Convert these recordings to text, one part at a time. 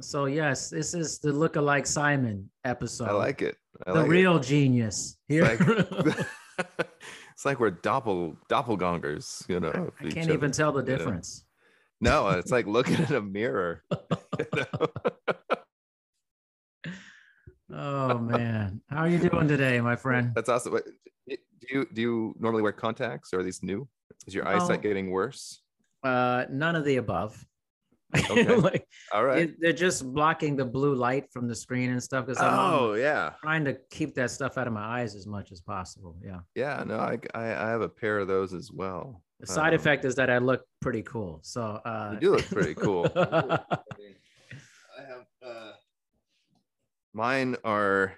So yes, this is the look-alike Simon episode. I like it. I the like it. real genius here. Like- it's like we're doppel doppelgangers, you know. I can't even other, tell the you know? difference. No, it's like looking in a mirror. Oh man, how are you doing today, my friend? That's awesome. Do you do you normally wear contacts? Or are these new? Is your No. eyesight getting worse? Uh, none of the above. Okay. like, All right. it- they're just blocking the blue light from the screen and stuff. Because I'm oh yeah, trying to keep that stuff out of my eyes as much as possible. Yeah. yeah. No, I, I I have a pair of those as well. The side Um, effect is that I look pretty cool. So uh, You do look pretty cool. I have uh, mine are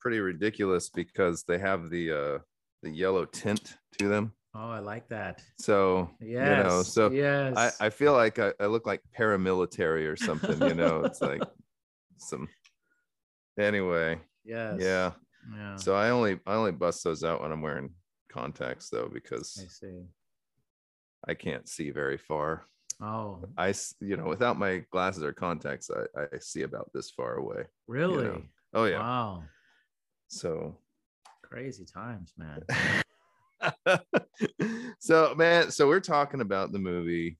pretty ridiculous because they have the uh the yellow tint to them. Oh, I like that. So Yes. you know, so yes. I, I feel like I, I look like paramilitary or something, you know. It's like some anyway, yes. yeah. Yeah. So I only I only bust those out when I'm wearing contacts though, because I see. I can't see very far. Oh, I you know, without my glasses or contacts, I, I see about this far away. really? Oh yeah. Wow. So Crazy times, man. so man, so we're talking about the movie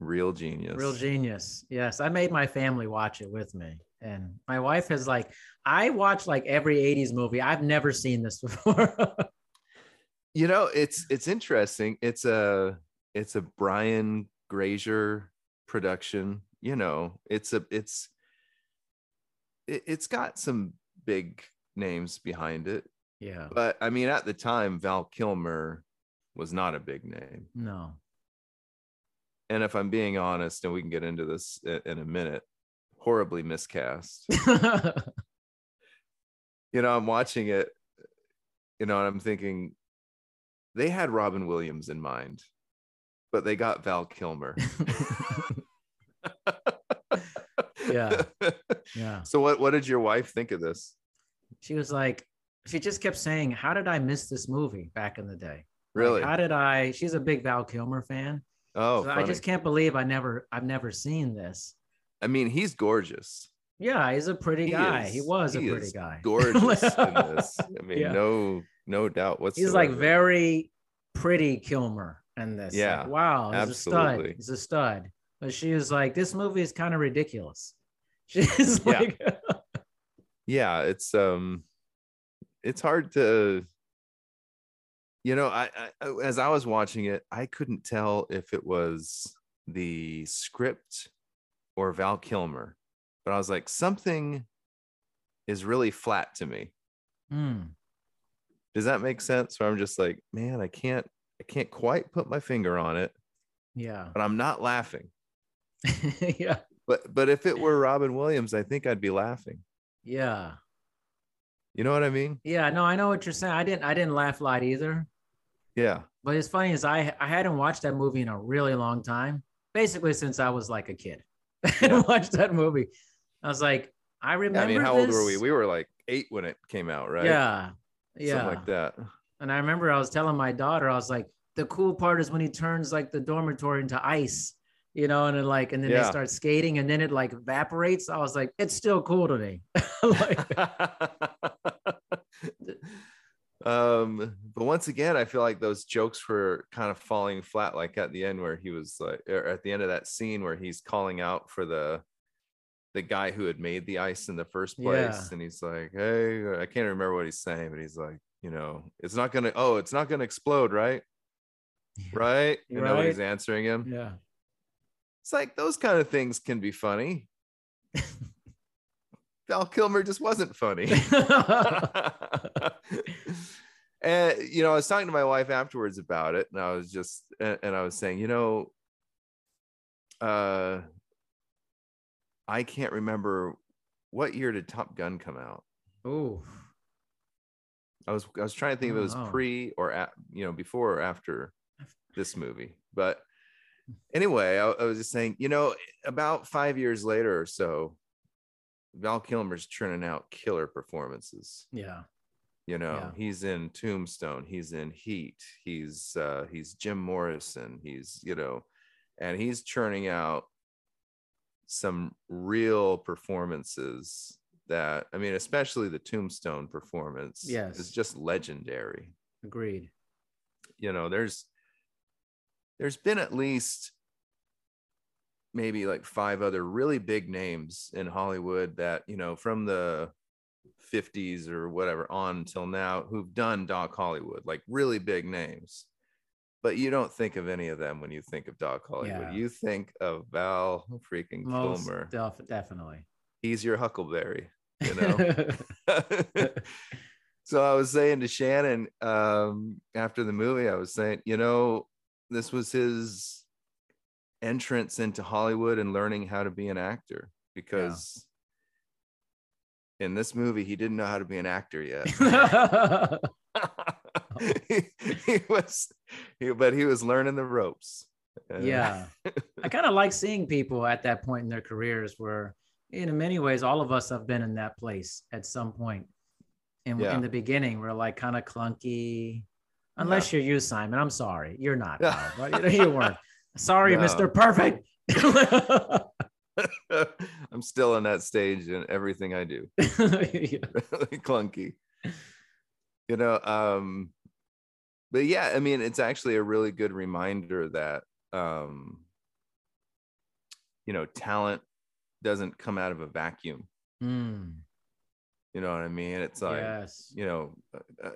Real Genius. Real genius. Yes. I made my family watch it with me. And my wife has like, I watch like every 80s movie. I've never seen this before. you know, it's it's interesting. It's a it's a Brian Grazer production. You know, it's a it's it, it's got some big names behind it. Yeah. But I mean, at the time, Val Kilmer was not a big name. No. And if I'm being honest, and we can get into this in a minute, horribly miscast. you know, I'm watching it, you know, and I'm thinking they had Robin Williams in mind, but they got Val Kilmer. Yeah. yeah. So what what did your wife think of this? She was like, she just kept saying, How did I miss this movie back in the day? Like, Really? how did I? She's a big Val Kilmer fan. oh, So I just can't believe I never, I've never seen this. I mean, he's gorgeous. Yeah, he's a pretty He guy. is- he was a pretty guy. Gorgeous in this. I mean, Yeah. no no doubt whatsoever. He's like very pretty Kilmer in this. Like, Yeah, wow. He's a absolutely. stud. He's a stud. But she was like, this movie is kind of ridiculous. She's Yeah. like, yeah it's um it's hard to you know I, I as i was watching it i couldn't tell if it was the script or val kilmer but i was like something is really flat to me hmm. does that make sense where i'm just like man i can't i can't quite put my finger on it yeah. but i'm not laughing yeah. but but if it were robin williams i think i'd be laughing Yeah. You know what i mean Yeah. No, I know what you're saying. I didn't, I didn't laugh loud either. yeah But it's funny is I, I hadn't watched that movie in a really long time, basically since I was like a kid. I hadn't watched that movie. I was like, I remember. i mean how old were we we were like eight when it came out right Yeah. Yeah. something like that. And I remember I was telling my daughter, I was like, the cool part is when he turns like the dormitory into ice, you know, and then like, and then Yeah. they start skating and then it like evaporates. I was like, it's still cool to me. like, um, but once again, I feel like those jokes were kind of falling flat, like at the end where he was like, or at the end of that scene where he's calling out for the the guy who had made the ice in the first place, Yeah. and he's like, "Hey, I can't remember what he's saying, but he's like, you know, it's not gonna, oh, it's not gonna explode, right? Right? And nobody's Right. answering him. yeah. It's like those kind of things can be funny. Val Kilmer just wasn't funny. and you know, I was talking to my wife afterwards about it, and I was just and, and I was saying, you know, uh I can't remember what year did Top Gun come out. Oh, I was I was trying to think if it was Oh. pre or at, you know before or after this movie, but anyway, I, I was just saying, you know, about five years later or so, Val Kilmer's churning out killer performances. Yeah. You know, Yeah. he's in Tombstone, he's in Heat, he's uh he's Jim Morrison, he's you know, and he's churning out some real performances that I mean, especially the Tombstone performance Yes. is just legendary. Agreed. You know, there's there's been at least maybe like five other really big names in Hollywood that, you know, from the 50s or whatever on till now who've done Doc Holliday, like really big names. But you don't think of any of them when you think of Doc Holliday. Yeah. You think of Val freaking Most Kilmer. def- definitely. He's your Huckleberry, you know. so I was saying to Shannon um, after the movie, I was saying, you know, this was his entrance into Hollywood and learning how to be an actor because in this movie he didn't know how to be an actor yet. he, he was, he, but he was learning the ropes. Uh, yeah. I kind of like seeing people at that point in their careers where, in many ways, all of us have been in that place at some point. In, Yeah. in the beginning, we're like kind of clunky, unless you're you, Simon. I'm sorry, you're not. Yeah. you weren't. Sorry, No. Mr. Perfect. I'm still in that stage in everything I do. Yeah. really clunky. You know, um, but yeah, I mean, it's actually a really good reminder that um, you know, talent doesn't come out of a vacuum. Mm, You know what I mean? It's like, yes. you know, uh, uh,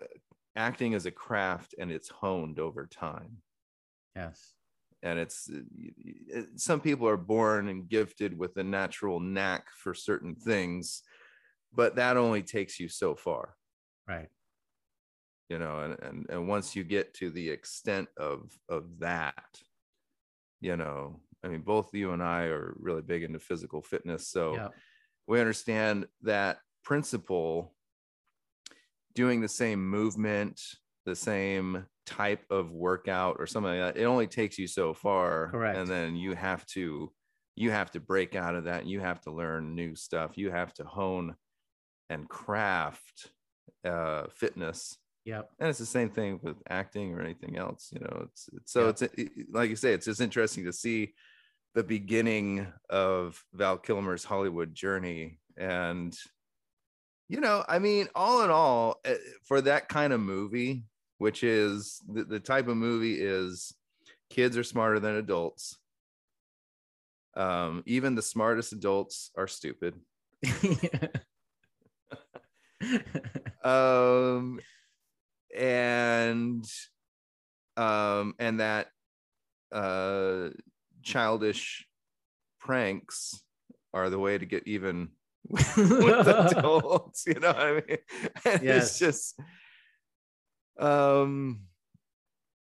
acting is a craft and it's honed over time. Yes. And it's uh, y- some people are born and gifted with a natural knack for certain things but that only takes you so far Right. you know and and, and once you get to the extent of of that you know i mean both you and i are really big into physical fitness so Yeah. we understand that principle doing the same movement the same type of workout or something like that it only takes you so far Correct. and then you have to you have to break out of that you have to learn new stuff you have to hone and craft uh fitness Yep. and it's the same thing with acting or anything else you know it's, it's so Yeah. it's it- like you say it's just interesting to see the beginning of val kilmer's hollywood journey and you know i mean all in all eh, for that kind of movie which is the, the type of movie is kids are smarter than adults. Um even the smartest adults are stupid. Um and um and that uh childish pranks are the way to get even with adults you know what i mean? And Yes. it's just um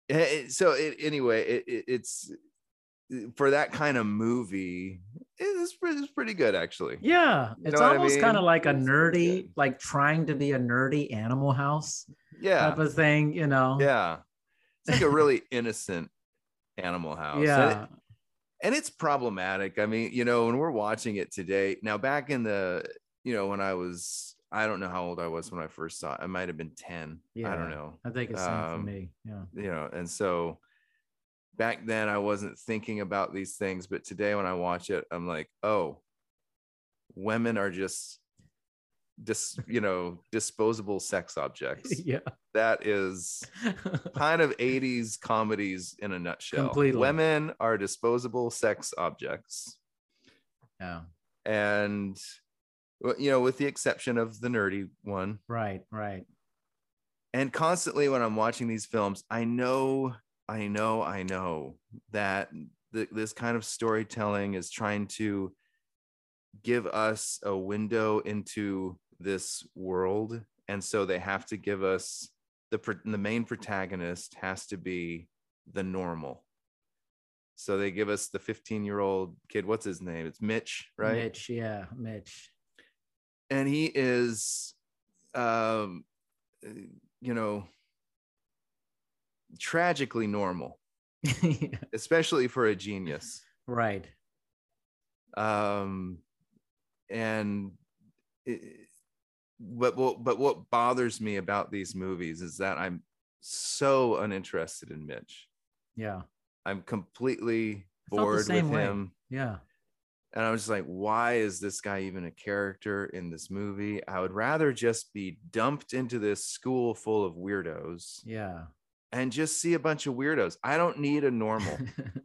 eh, so it, anyway it, it, it's for that kind of movie it's pretty, it's pretty good actually yeah. You It's know what I almost kind of like a nerdy, like trying to be a nerdy animal house yeah type of thing, you know? Yeah. It's like a really innocent animal house. And, Yeah. it- and it's problematic. I mean, you know, when we're watching it today, now back in the, you know, when I was, I don't know how old I was when I first saw it. I might have been 10. Yeah. I don't know. I think it's same for Um, me. Yeah. You know, and so back then I wasn't thinking about these things, but today when I watch it, I'm like, oh, women are just dis, you know, disposable sex objects. yeah. That is kind of 80s comedies in a nutshell. Completely. Women are disposable sex objects. yeah. And, you know, with the exception of the nerdy one. Right. Right. And constantly when I'm watching these films, I know, I know, I know that th- this kind of storytelling is trying to give us a window into this world. And so they have to give us the, the main protagonist has to be the normal So they give us the 15 year old kid. What's his name? It's Mitch, right? Mitch, yeah, Mitch. And he is, um, you know, tragically normal, especially for a genius. right. Um, and it, but what but what bothers me about these movies is that I'm so uninterested in Mitch. Yeah. I'm completely I felt the bored with way. him. Yeah. And I was just like, why is this guy even a character in this movie? I would rather just be dumped into this school full of weirdos Yeah. and just see a bunch of weirdos. I don't need a normal.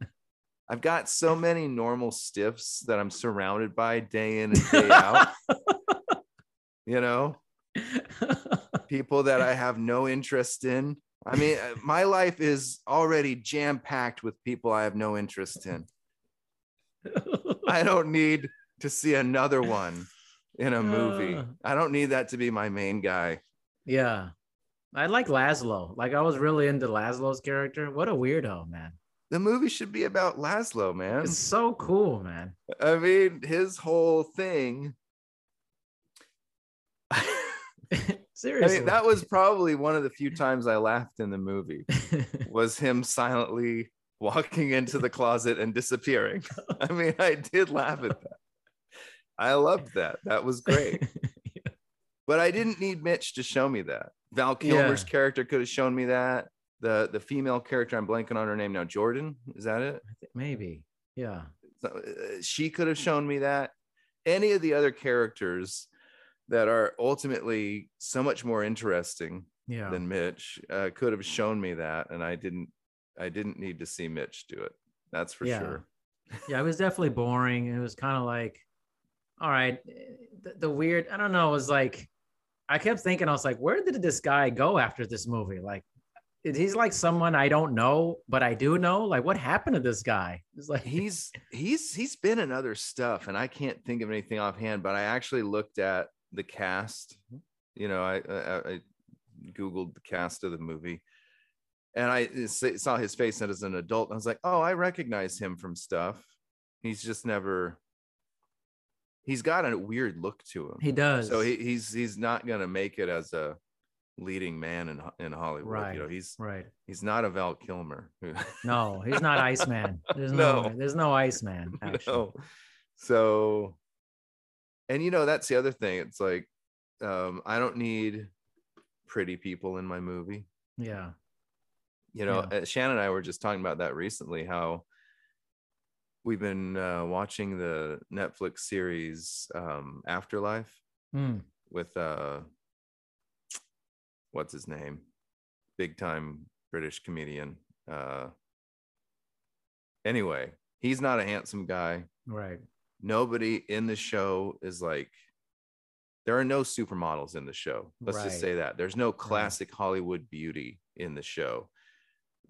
I've got so many normal stiffs that I'm surrounded by day in and day out. you know, people that I have no interest in. I mean, uh, my life is already jam packed with people I have no interest in. I don't need to see another one in a movie. Uh. I don't need that to be my main guy. yeah. I like Laszlo. Like I was really into Laszlo's character. What a weirdo, man. The movie should be about Laszlo, man. It's so cool, man. I mean, his whole thing. Seriously. I mean, that was probably one of the few times I laughed in the movie was him silently walking into the closet and disappearing. I mean, I did laugh at that. I loved that. That was great. But I didn't need Mitch to show me that. Val Kilmer's Yeah. character could have shown me that. The the female character, I'm blanking on her name now. Jordan, is that it? Maybe. Yeah. So, uh, she could have shown me that. Any of the other characters that are ultimately so much more interesting Yeah. than Mitch uh, could have shown me that, and I didn't. I didn't need to see Mitch do it. That's for Yeah. sure. yeah, it was definitely boring. It was kind of like, all right, the, the weird. I don't know. It was like, I kept thinking, I was like, where did this guy go after this movie? Like, he's like someone I don't know, but I do know. Like, what happened to this guy? It's like He's he's he's been in other stuff, and I can't think of anything offhand. But I actually looked at the cast. Mm-hmm. You know, I I, I googled the cast of the movie, and I saw his face as an adult. And I was like, oh, I recognize him from stuff. He's just never. He's got a weird look to him. he does. so he, he's he's not gonna make it as a leading man in in Hollywood. Right. You know, he's right. he's not a Val Kilmer. No, he's not Iceman. There's no, No. there's no Iceman. Actually. no. So, and you know that's the other thing. It's like um, I don't need pretty people in my movie. Yeah. You know, Yeah. uh, Shannon and I were just talking about that recently. How we've been uh, watching the Netflix series um, Afterlife Hmm. with uh, what's his name, big time British comedian. Uh, anyway, he's not a handsome guy. Right. Nobody in the show is like. There are no supermodels in the show. Let's Right. just say that there's no classic Hollywood beauty in the show.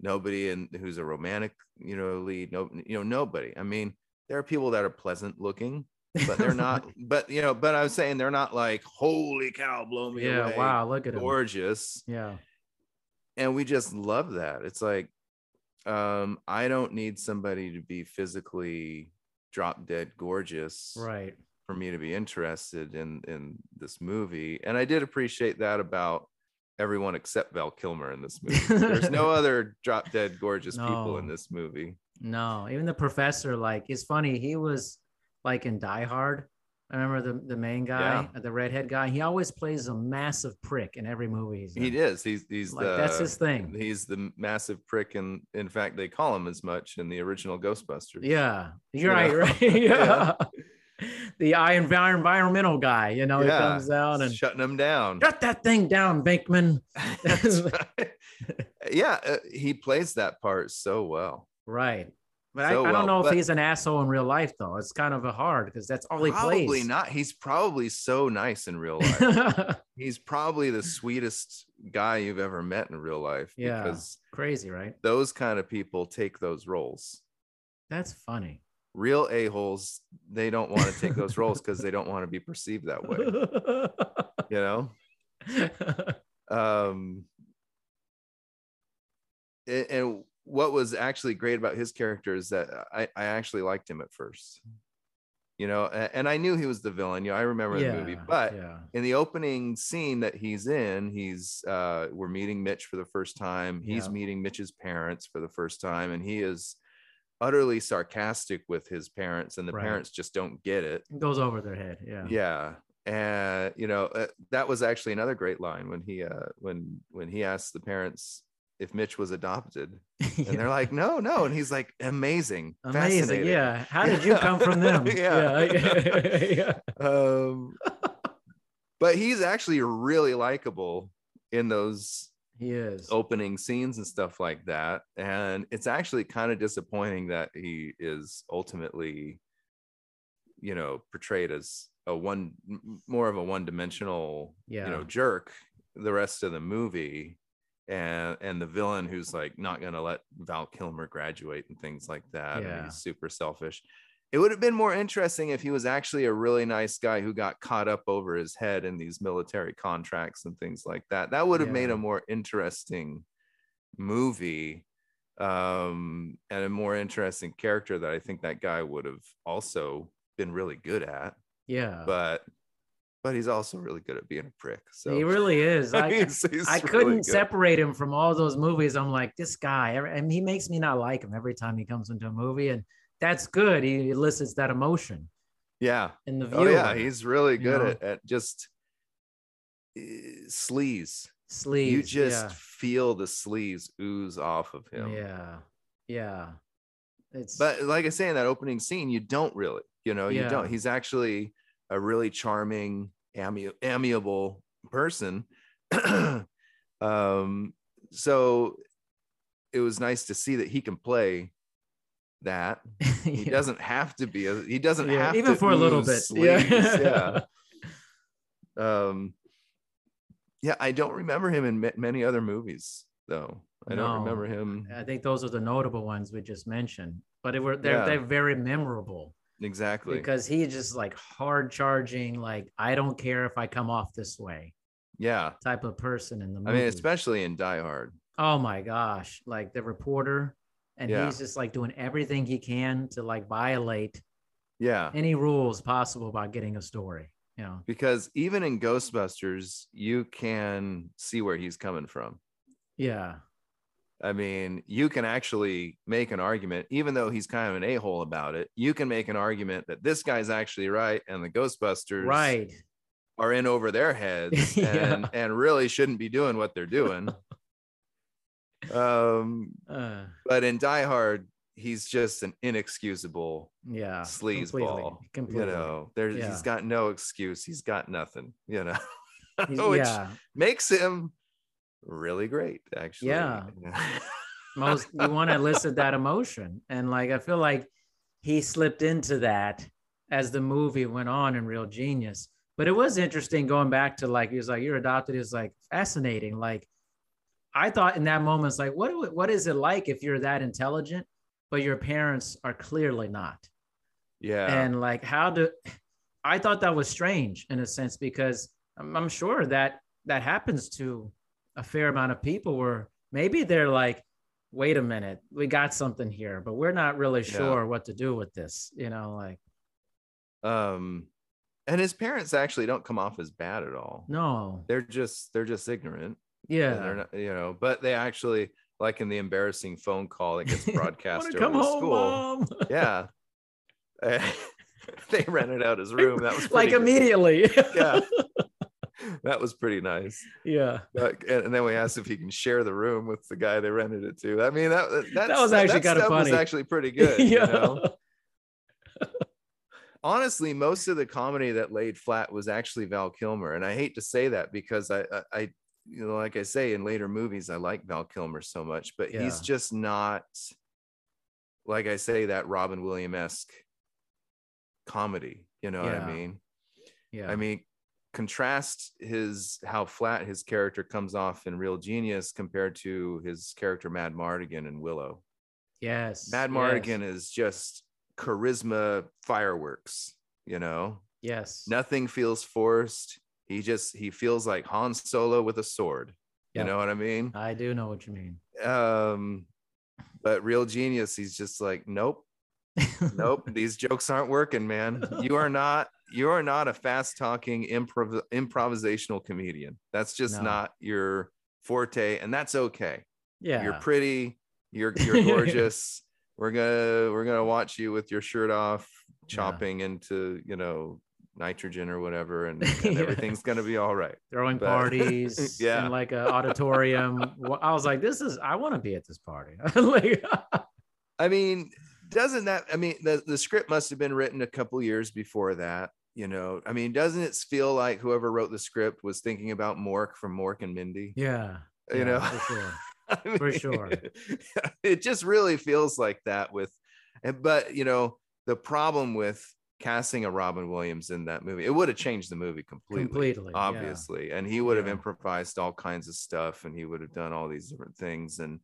Nobody in who's a romantic, you know, lead. No, you know, nobody. I mean, there are people that are pleasant looking, but they're not. but you know, but I was saying they're not like, holy cow, blow me yeah. away, Wow. Look at him. gorgeous. Yeah. And we just love that. It's like, um, I don't need somebody to be physically drop dead gorgeous Right. for me to be interested in in this movie. And I did appreciate that about everyone except Val Kilmer in this movie. There's no other drop dead gorgeous people in this movie. No, even the professor, like, it's funny. He was like in Die Hard. I remember the, the main guy, uh, the redhead guy. He always plays a massive prick in every movie. He's He is. He's he's Like, the that's his thing. He's the massive prick, and in fact, they call him as much in the original Ghostbusters. Yeah, you're You right, know? right. yeah. the eye environmental guy, you know, he comes out and shutting him down. shut that thing down, Bankman. Yeah, uh, he plays that part so well. Right. But So I, I don't know if he's an asshole in real life, though. It's kind of a hard because that's all he Probably plays. Probably not. He's probably so nice in real life. He's probably the sweetest guy you've ever met in real life. Yeah. Because Crazy, right? those kind of people take those roles. That's funny. Real a-holes, they don't want to take those roles because they don't want to be perceived that way. You know? Um and, and what was actually great about his character is that I, I actually liked him at first. You know, a- and I knew he was the villain. You know, I remember the movie, but yeah, in the opening scene that he's in, he's uh we're meeting Mitch for the first time. He's Yeah. meeting Mitch's parents for the first time, and he is utterly sarcastic with his parents, and the Right. parents just don't get it. it goes over their head. Yeah, Yeah. And you know, uh, that was actually another great line when he uh when when he asked the parents if Mitch was adopted. And they're like, no, no. And he's like, amazing. amazing. fascinating." Yeah, how did you come from them? Yeah. yeah, yeah. um, but he's actually really likable in those he is. opening scenes and stuff like that. And it's actually kind of disappointing that he is ultimately, you know, portrayed as a one more of a one-dimensional, Yeah. you know, jerk the rest of the movie. And and the villain who's like not gonna let Val Kilmer graduate and things like that. and Yeah. he's super selfish. It would have been more interesting if he was actually a really nice guy who got caught up over his head in these military contracts and things like that. That would have made a more interesting movie um and a more interesting character that I think that guy would have also been really good at. yeah, But but he's also really good at being a prick. So he really is. I, he's- he's I couldn't good. separate him from all those movies. I'm like, this guy, and he makes me not like him every time he comes into a movie, and that's good. He elicits that emotion Yeah. in the Oh yeah, he's really you good know? at, at just uh, sleaze. sleeves. you just yeah. feel the sleaze ooze off of him. yeah, yeah. It's But like I say in that opening scene, you don't really, you know, you Yeah. don't. He's actually a really charming, ami- amiable person. um, so it was nice to see that he can play that. He yeah. doesn't have to be. A, he doesn't Yeah, have even for a little bit. Yeah. yeah. Um. Yeah, I don't remember him in ma- many other movies though. I don't remember him I think those are the notable ones we just mentioned, but it were they're Yeah. they're very memorable exactly. because he's just like hard charging, like I don't care if I come off this way yeah, type of person in the I mean, especially in Die Hard. oh my gosh, like the reporter, and Yeah. he's just like doing everything he can to like violate Yeah, any rules possible about getting a story. You know, because even in Ghostbusters, you can see where he's coming from. yeah, I mean, you can actually make an argument, even though he's kind of an a hole about it. You can make an argument that this guy's actually right, and the Ghostbusters right. are in over their heads Yeah. and and really shouldn't be doing what they're doing. um, Uh, but in Die Hard, he's just an inexcusable yeah, sleaze completely, completely. You know, there's Yeah. he's got no excuse. He's got nothing. You know, which yeah, makes him really great. Actually, Yeah. most you want to elicit that emotion and like i feel like he slipped into that as the movie went on in real genius but it was interesting going back to like he was like you're adopted is like fascinating like i thought in that moment it's like what what is it like if you're that intelligent but your parents are clearly not yeah. and like how do i thought that was strange in a sense because I'm, I'm sure that that happens to a fair amount of people where maybe they're like wait a minute we got something here but we're not really Yeah. sure what to do with this you know like um, and his parents actually don't come off as bad at all. no They're just they're just ignorant. And yeah they're not, you know, but they actually like in the embarrassing phone call that gets broadcast over come home school. mom Yeah. they rented out his room. That was like good. immediately Yeah. that was pretty nice. yeah But- and, then we asked if he can share the room with the guy they rented it to. I mean, that That was actually kinda stuff was actually pretty good. yeah You know? Honestly, most of the comedy that laid flat was actually Val Kilmer, and I hate to say that because I, I you know, like I say in later movies, I like Val Kilmer so much, but he's just not, like I say, that Robin Williams esque comedy. You know what I mean? yeah I mean, contrast his how flat his character comes off in Real Genius compared to his character Madmartigan in Willow. yes Mad yes, Mardigan is just charisma fireworks, you know. yes Nothing feels forced. He just he feels like Han Solo with a sword. Yep. You know what I mean? i do know what you mean Um but real genius, he's just like, nope, nope, these jokes aren't working, man. You are not you are not a fast talking improv improvisational comedian. That's just No. not your forte, and that's okay. Yeah. You're pretty, you're you're gorgeous. we're gonna we're gonna watch you with your shirt off, Yeah. chopping into you know nitrogen or whatever, and, and Yeah. everything's gonna be all right. Throwing But- parties Yeah. in like an auditorium. I was like, this is, I want to be at this party. like, I mean, doesn't that? I mean, the the script must have been written a couple years before that. You know, I mean, doesn't it feel like whoever wrote the script was thinking about Mork from Mork and Mindy? yeah. You yeah, know? for sure. I For sure. it just really feels like that with, but you know, the problem with casting a Robin Williams in that movie, it would have changed the movie completely. Completely. yeah. obviously and he would have Yeah. improvised all kinds of stuff and he would have done all these different things and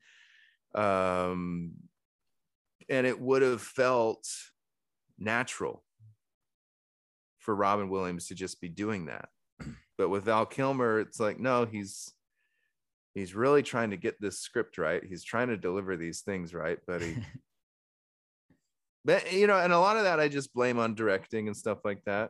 um and it would have felt natural for Robin Williams to just be doing that but with Val Kilmer it's like no he's he's really trying to get this script right he's trying to deliver these things right but he but you know and a lot of that I just blame on directing and stuff like that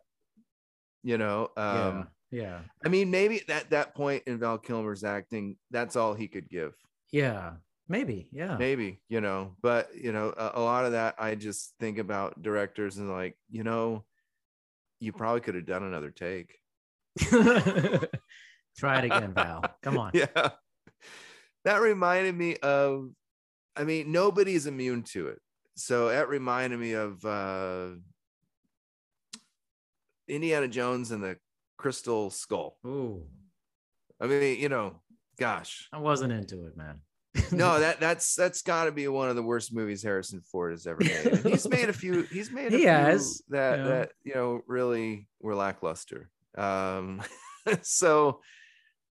you know um yeah. Yeah. I mean, maybe at that point in Val Kilmer's acting, that's all he could give. Yeah. Maybe. Yeah. Maybe, you know, but you know, a, a lot of that I just think about directors and like, you know, you probably could have done another take. Try it again, Val. Come on. Yeah. That reminded me of, I mean, nobody's immune to it. So that reminded me of uh Indiana Jones and the Crystal Skull. Ooh. I mean, you know, gosh. I wasn't into it, man. no that that's that's got to be one of the worst movies harrison ford has ever made And he's made a few he's made a He few has, that yeah. that you know really were lackluster um so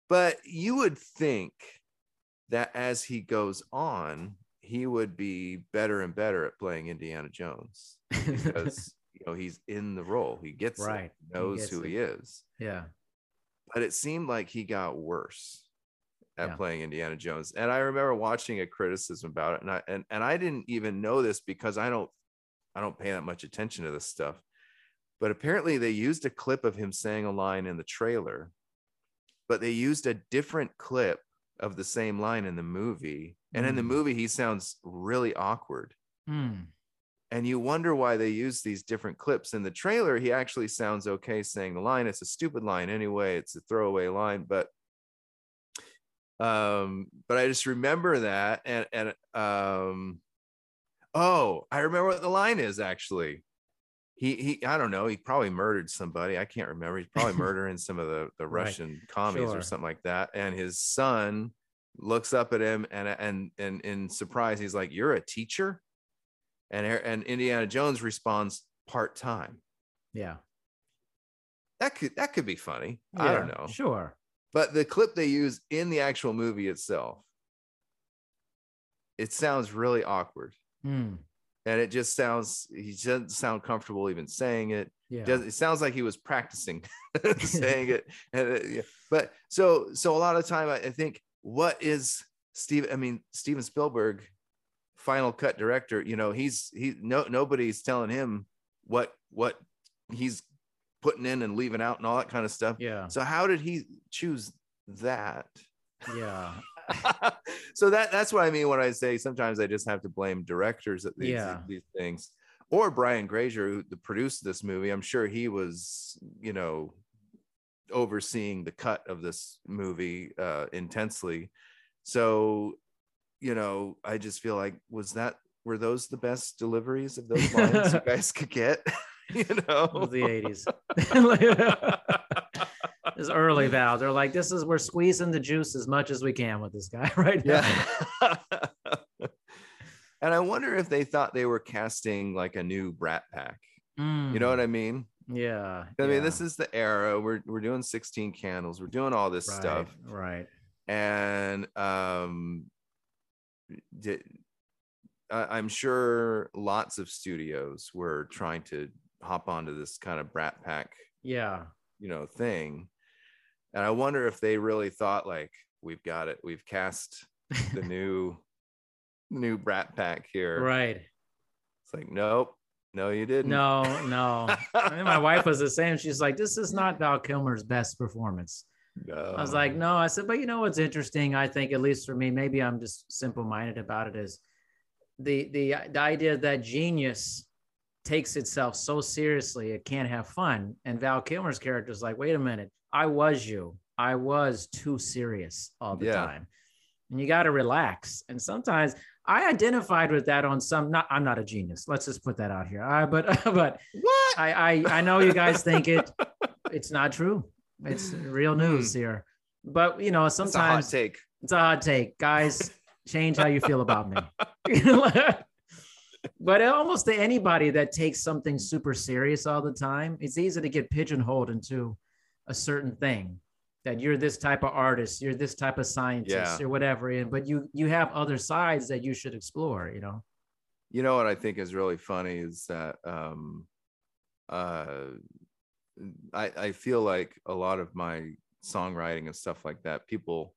but you would think that as he goes on he would be better and better at playing indiana jones because you know he's in the role he gets it, Right. he knows gets who it. he is yeah. but it seemed like he got worse at Yeah. playing Indiana Jones. And I remember watching a criticism about it, and I and, and I didn't even know this because I don't I don't pay that much attention to this stuff. But apparently they used a clip of him saying a line in the trailer, but they used a different clip of the same line in the movie. And in the Mm. movie, he sounds really awkward. Hmm. And you wonder why they use these different clips. In the trailer, he actually sounds okay saying the line. It's a stupid line anyway, it's a throwaway line, but um, but I just remember that and and um oh, I remember what the line is actually. He he I don't know, he probably murdered somebody. I can't remember. He's probably murdering some of the, the Right. Russian commies Sure. or something like that. And his son looks up at him and and and in surprise, he's like, You're a teacher? And and Indiana Jones responds, part-time. Yeah. That could that could be funny. I don't know. Sure. But the clip they use in the actual movie itself, it sounds really awkward. Hmm. And it just sounds he doesn't sound comfortable even saying it. Yeah. Does it sounds like he was practicing saying it. And it- yeah. But so so a lot of time I, I think what is Steve? I mean Steven Spielberg, final cut director. You know he's he no nobody's telling him what what he's putting in and leaving out and all that kind of stuff. yeah. So how did he choose that? Yeah. so that that's what I mean when I say sometimes I just have to blame directors at these, Yeah. these things. Or Brian Grazer, who produced this movie, I'm sure he was, you know, overseeing the cut of this movie uh, intensely. So, you know, I just feel like was that were those the best deliveries of those lines you guys could get? you know, It was the 80s. It's early Val. They're like, this is we're squeezing the juice as much as we can with this guy right now. Yeah. and I wonder if they thought they were casting like a new Brat Pack. You know what I mean? Mm, Yeah. I mean, this is the era. We're we're doing 16 candles. We're doing all this right, stuff. Right. And um did I, I'm sure lots of studios were trying to hop onto this kind of Brat Pack, Yeah. you know, thing. And I wonder if they really thought like we've got it. We've cast the new new Brat Pack here. Right. It's like, nope, no, you didn't. No, no. I mean, my wife was the same. She's like, this is not Val Kilmer's best performance. no. I was like, no. I said, but you know what's interesting? I think, at least for me, maybe I'm just simple minded about it. Is the the the idea that genius takes itself so seriously it can't have fun. And Val Kilmer's character is like, wait a minute, I was you. I was too serious all the Yeah. time, and you got to relax. And sometimes I identified with that on some. Not, I'm not a genius. Let's just put that out here. I, but but what? I, I I know you guys think it. It's not true. It's real hmm. news here. But you know, That's a hot sometimes take. it's a hot take, guys. Change how you feel about me. But almost to anybody that takes something super serious all the time, it's easy to get pigeonholed into a certain thing. That you're this type of artist, you're this type of scientist, Yeah. or whatever. And but you you have other sides that you should explore. You know. You know what I think is really funny is that um, uh, I I feel like a lot of my songwriting and stuff like that, people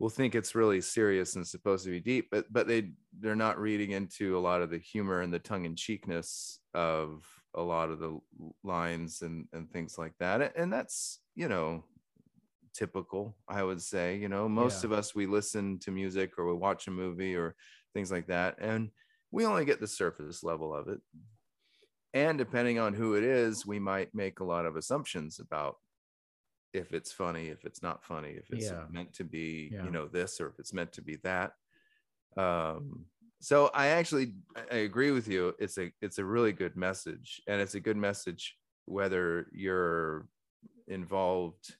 will think it's really serious and supposed to be deep, but but they they're not reading into a lot of the humor and the tongue in cheekness of a lot of the lines and and things like that, and that's you know typical i would say you know most Yeah. of us we listen to music or we watch a movie or things like that and we only get the surface level of it and depending on who it is we might make a lot of assumptions about if it's funny if it's not funny if it's Yeah. meant to be Yeah. you know this or if it's meant to be that um so i actually I- agree with you it's a it's a really good message and it's a good message whether you're involved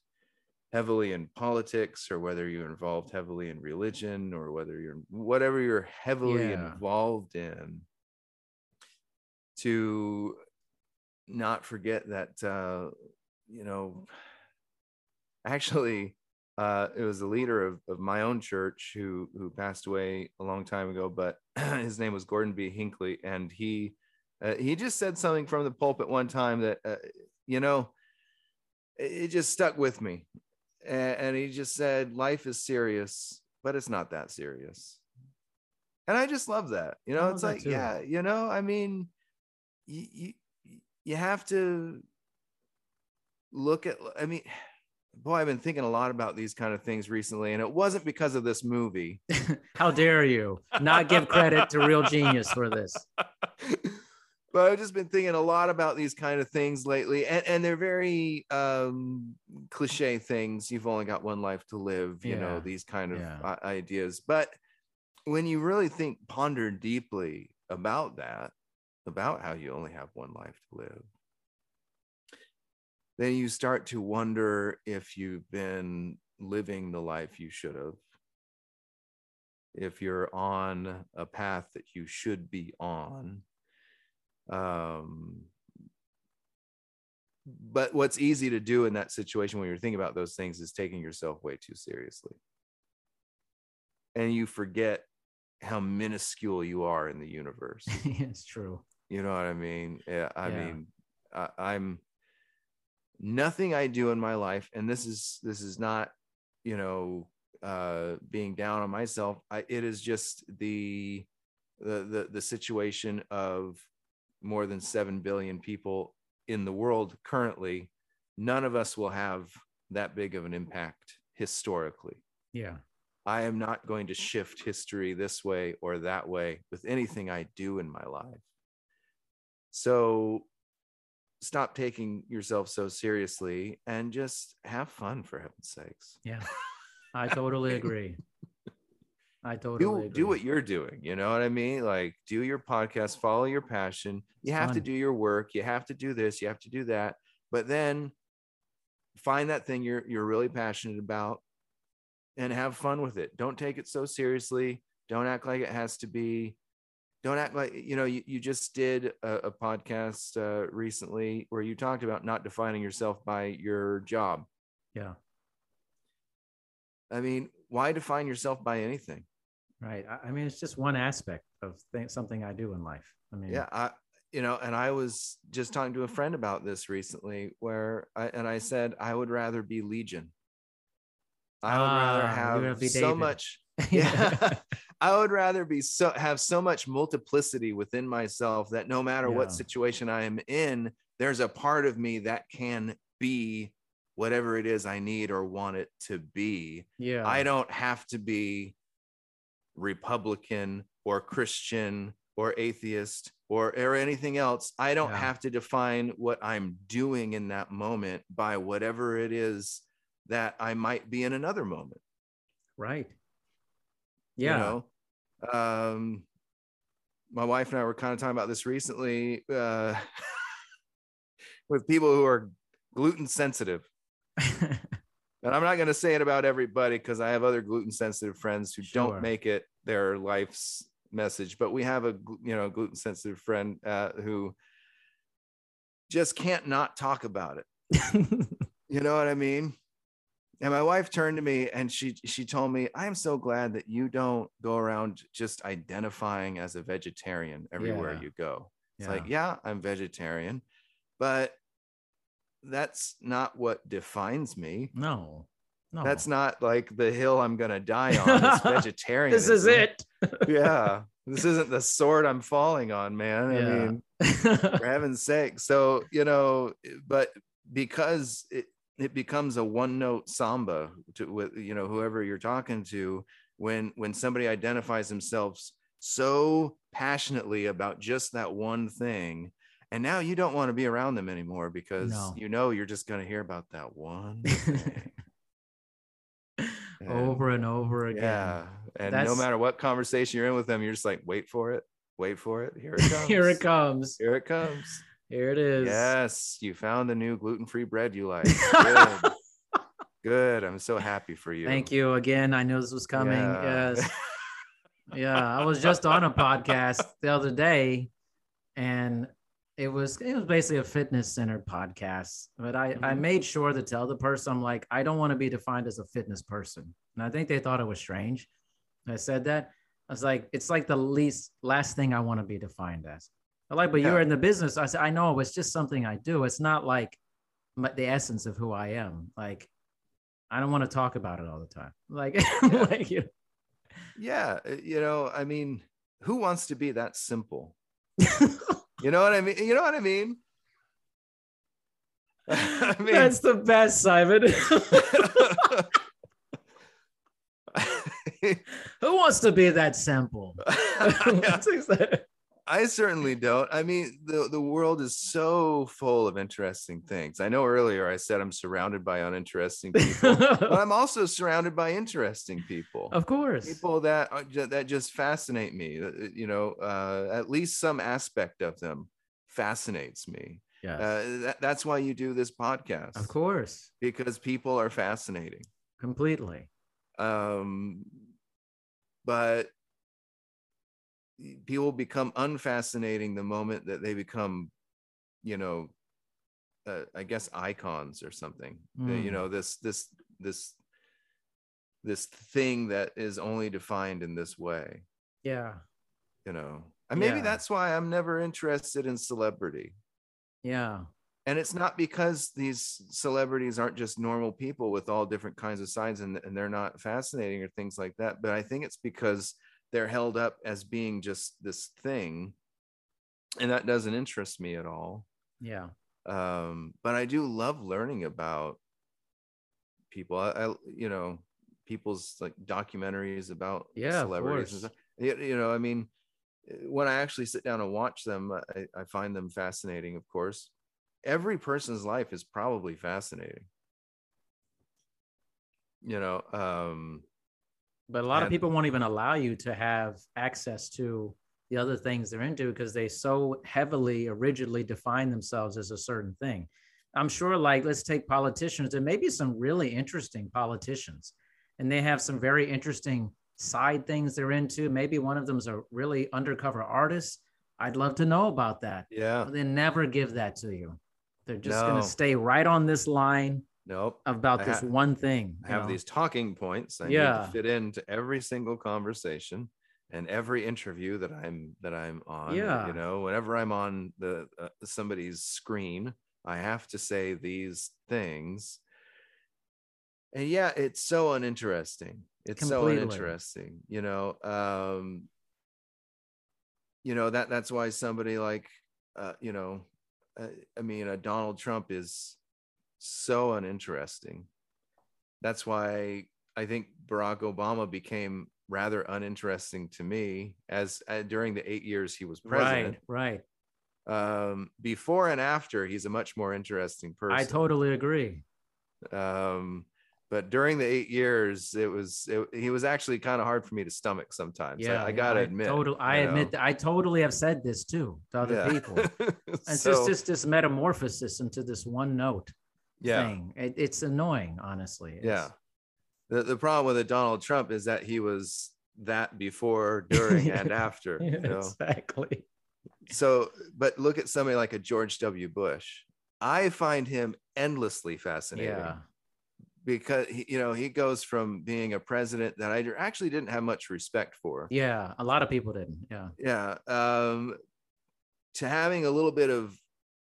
heavily in politics or whether you're involved heavily in religion or whether you're whatever you're heavily Yeah. involved in to not forget that uh you know actually uh it was the leader of, of my own church who who passed away a long time ago but his name was gordon b. Hinckley and he uh, he just said something from the pulpit one time that uh, you know it just stuck with me. And, and he just said life is serious but it's not that serious. And i just love that you know it's like yeah you know i mean you, you you have to look at i mean boy i've been thinking a lot about these kind of things recently and it wasn't because of this movie How dare you not give credit to real genius for this? but I've just been thinking a lot about these kind of things lately, and, and they're very um, cliche things. You've only got one life to live, you know, these kind of Yeah. ideas. But when you really think, ponder deeply about that, about how you only have one life to live, then you start to wonder if you've been living the life you should have. If you're on a path that you should be on, um but what's easy to do in that situation when you're thinking about those things is taking yourself way too seriously and you forget how minuscule you are in the universe it's true. you know what i mean yeah i Yeah. mean I, i'm nothing i do in my life and this is this is not you know uh being down on myself i it is just the the the, the situation of more than 7 billion people in the world currently none of us will have that big of an impact historically Yeah. I am not going to shift history this way or that way with anything I do in my life. So stop taking yourself so seriously and just have fun for heaven's sakes. Yeah. I totally agree. I totally Do, agree. do what you're doing. You know what I mean? Like do your podcast, follow your passion. You have to do your work. You have to do this. You have to do that. But then find that thing you're you're really passionate about and have fun with it. Don't take it so seriously. Don't act like it has to be. Don't act like you know. You, you just did a, a podcast uh, recently where you talked about not defining yourself by your job. Yeah. I mean, why define yourself by anything? Right. I, I mean, it's just one aspect of th- something I do in life. I mean, Yeah, I you know, and I was just talking to a friend about this recently, where I and I said I would rather be Legion. I would rather Ah, have so David. much. yeah i would rather be so have so much multiplicity within myself that no matter Yeah. what situation i am in there's a part of me that can be whatever it is i need or want it to be yeah. i don't have to be republican or christian or atheist or or anything else i don't Yeah. have to define what i'm doing in that moment by whatever it is that i might be in another moment right. You Yeah. know um my wife and i were kind of talking about this recently uh with people who are gluten sensitive and i'm not going to say it about everybody because i have other gluten sensitive friends who Sure. don't make it their life's message but we have a you know gluten sensitive friend uh, who just can't not talk about it you know what I mean? And my wife turned to me and she she told me, "I am so glad that you don't go around just identifying as a vegetarian everywhere Yeah. you go." It's Yeah. like, "Yeah, I'm vegetarian, but that's not what defines me. no. No. That's not like the hill I'm going to die on. Is vegetarian. this is it. yeah. This isn't the sword I'm falling on, man. I mean, for heaven's sake so you know but because it, it becomes a one note samba to with you know whoever you're talking to when when somebody identifies themselves so passionately about just that one thing and now you don't want to be around them anymore because No. you know you're just going to hear about that one thing. And- over and over again. yeah and no matter what conversation you're in with them you're just like wait for it wait for it here it comes Here it comes. here it comes Here it is. Yes, you found the new gluten-free bread you like. Good. Good. I'm so happy for you. Thank you again. I knew this was coming. Yeah. Yes. yeah. I was just on a podcast the other day and it was it was basically a fitness centered podcast. But I, I Mhm. made sure to tell the person I'm like, I don't want to be defined as a fitness person. And I think they thought it was strange. I said that. I was like, it's like the least last thing I want to be defined as. I'm like, but Yeah. you're in the business. I said, I know it's just something I do. It's not like my, the essence of who I am. Like, I don't want to talk about it all the time. Like, like you yeah, uh, you know, I mean, who wants to be that simple? You know what I mean? You know what I mean? I mean, That's the best, Simon. Who wants to be that simple? I certainly don't. I mean, the, the world is so full of interesting things. I know earlier I said I'm surrounded by uninteresting people, but I'm also surrounded by interesting people. of course. People that are, that just fascinate me. uh, You know, uh, at least some aspect of them fascinates me. Yes. Uh, that, that's why you do this podcast, of course. because people are fascinating. Completely. Um, but people become unfascinating the moment that they become, you know, uh, I guess icons or something. The- you Mm. know, this this this this thing that is only defined in this way. Yeah. You know, and maybe Yeah. that's why I'm never interested in celebrity. Yeah. and it's not because these celebrities aren't just normal people with all different kinds of sides and, and they're not fascinating or things like that but i think it's because they're held up as being just this thing. And that doesn't interest me at all. Yeah. um, but i do love learning about people. I, I you know people's like documentaries about Yeah, celebrities and stuff. you, you know i mean when i actually sit down and watch them I, I find them fascinating of course. Every person's life is probably fascinating. You know um But a lot of people won't even allow you to have access to the other things they're into because they so heavily or rigidly define themselves as a certain thing. I'm sure, like, let's take politicians. There may be some really interesting politicians, and they have some very interesting side things they're into. Maybe one of them's a really undercover artist. I'd love to know about that. yeah They never give that to you. They're just going to stay right on this line nope about I this ha- one thing. I have know? these talking points I need Yeah. to fit into every single conversation and every interview that I'm that I'm on. Yeah. You know, whenever I'm on the uh, somebody's screen, I have to say these things. and yeah, it's so uninteresting. It's so uninteresting, you know. Um, you know that that's why somebody like, uh, you know, uh, I mean, uh, Donald Trump is so uninteresting. That's why I think Barack Obama became rather uninteresting to me as uh, during the eight years he was president. Right, right. Um, before and after, he's a much more interesting person. I totally agree. um but during the eight years it was it, he was actually kind of hard for me to stomach sometimes I- Yeah, i, gotta I admit Total, I admit that I totally have said this too to other Yeah. people. It's So, just just this metamorphosis into this one note yeah thing. It, it's annoying, honestly. It's- yeah the, the problem with it, donald trump is that he was that before during and Yeah. after you know exactly. so but look at somebody like a george w bush i find him endlessly fascinating Yeah. because you know he goes from being a president that i actually didn't have much respect for Yeah. A lot of people didn't. Yeah. yeah um to having a little bit of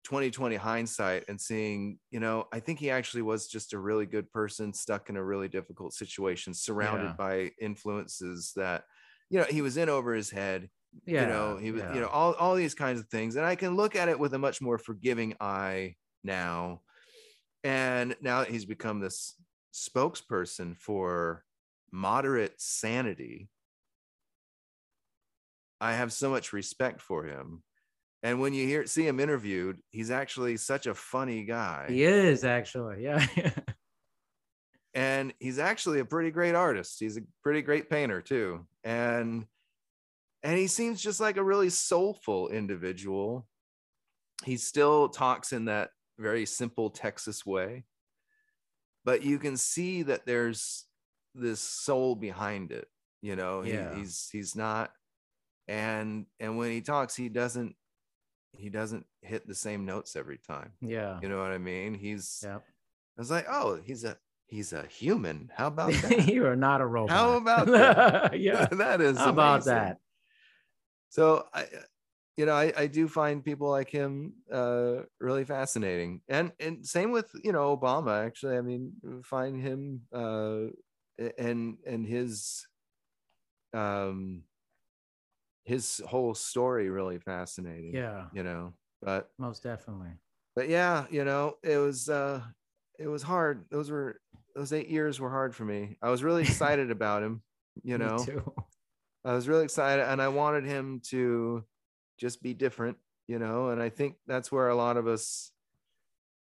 2020 hindsight and seeing you know i think he actually was just a really good person stuck in a really difficult situation surrounded Yeah. by influences that you know he was in over his head Yeah. you know he was yeah. you know all, all these kinds of things and i can look at it with a much more forgiving eye now and now that he's become this spokesperson for moderate sanity i have so much respect for him and when you hear see him interviewed he's actually such a funny guy. He is actually. Yeah. and he's actually a pretty great artist. He's a pretty great painter too. And and he seems just like a really soulful individual. He still talks in that very simple texas way. But you can see that there's this soul behind it you know? He- he's he's not and and when he talks he doesn't he doesn't hit the same notes every time yeah. you know what i mean he's Yeah. I was like, oh, he's a he's a human. How about that? you are not a robot. How about that? yeah. that is How about amazing. that? So I, you know, I, I do find people like him uh, really fascinating, and and same with you know Obama. Actually, I mean, find him uh, and and his um his whole story really fascinating. Yeah. you know, but Most definitely. but yeah, you know, it was uh it was hard. Those were those eight years were hard for me. I was really excited about him, you Me know. too. I was really excited and I wanted him to just be different, you know, and I think that's where a lot of us,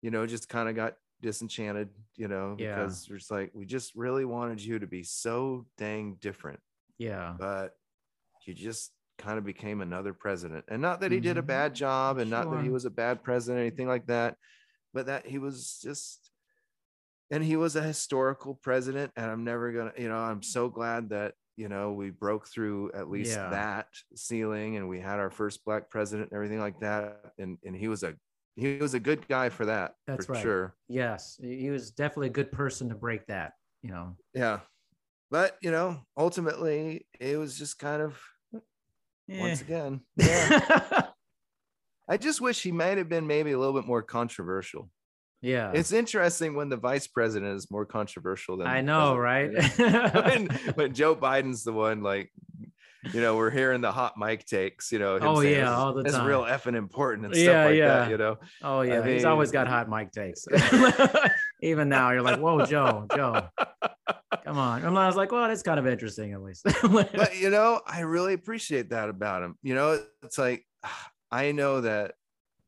you know, just kind of got disenchanted, you know, Yeah. because we're just like, we just really wanted you to be so dang different, Yeah. but you just kind of became another president. And not that he did a Mhm. bad job and not that he was a bad president or anything like that, but that he was just and he was a historical president and i'm never gonna you know i'm so glad that you know we broke through at least Yeah. that ceiling and we had our first black president and everything like that and and he was a he was a good guy for that That's for right. sure Yes. He was definitely a good person to break that, you know. yeah but you know ultimately it was just kind of once again yeah i just wish he might have been maybe a little bit more controversial yeah. it's interesting when the vice president is more controversial than I know, right? when, when Joe Biden's the one, like, you know, we're hearing the hot mic takes, you know. him Oh, saying, yeah, all the time." real effing important and Yeah, stuff like yeah. that, you know. oh yeah. He's mean- always got hot mic takes. Even now, you're like, whoa, Joe, Joe. Come on. And I was like, well, that's kind of interesting at least. But you know, I really appreciate that about him. You know, it's like I know that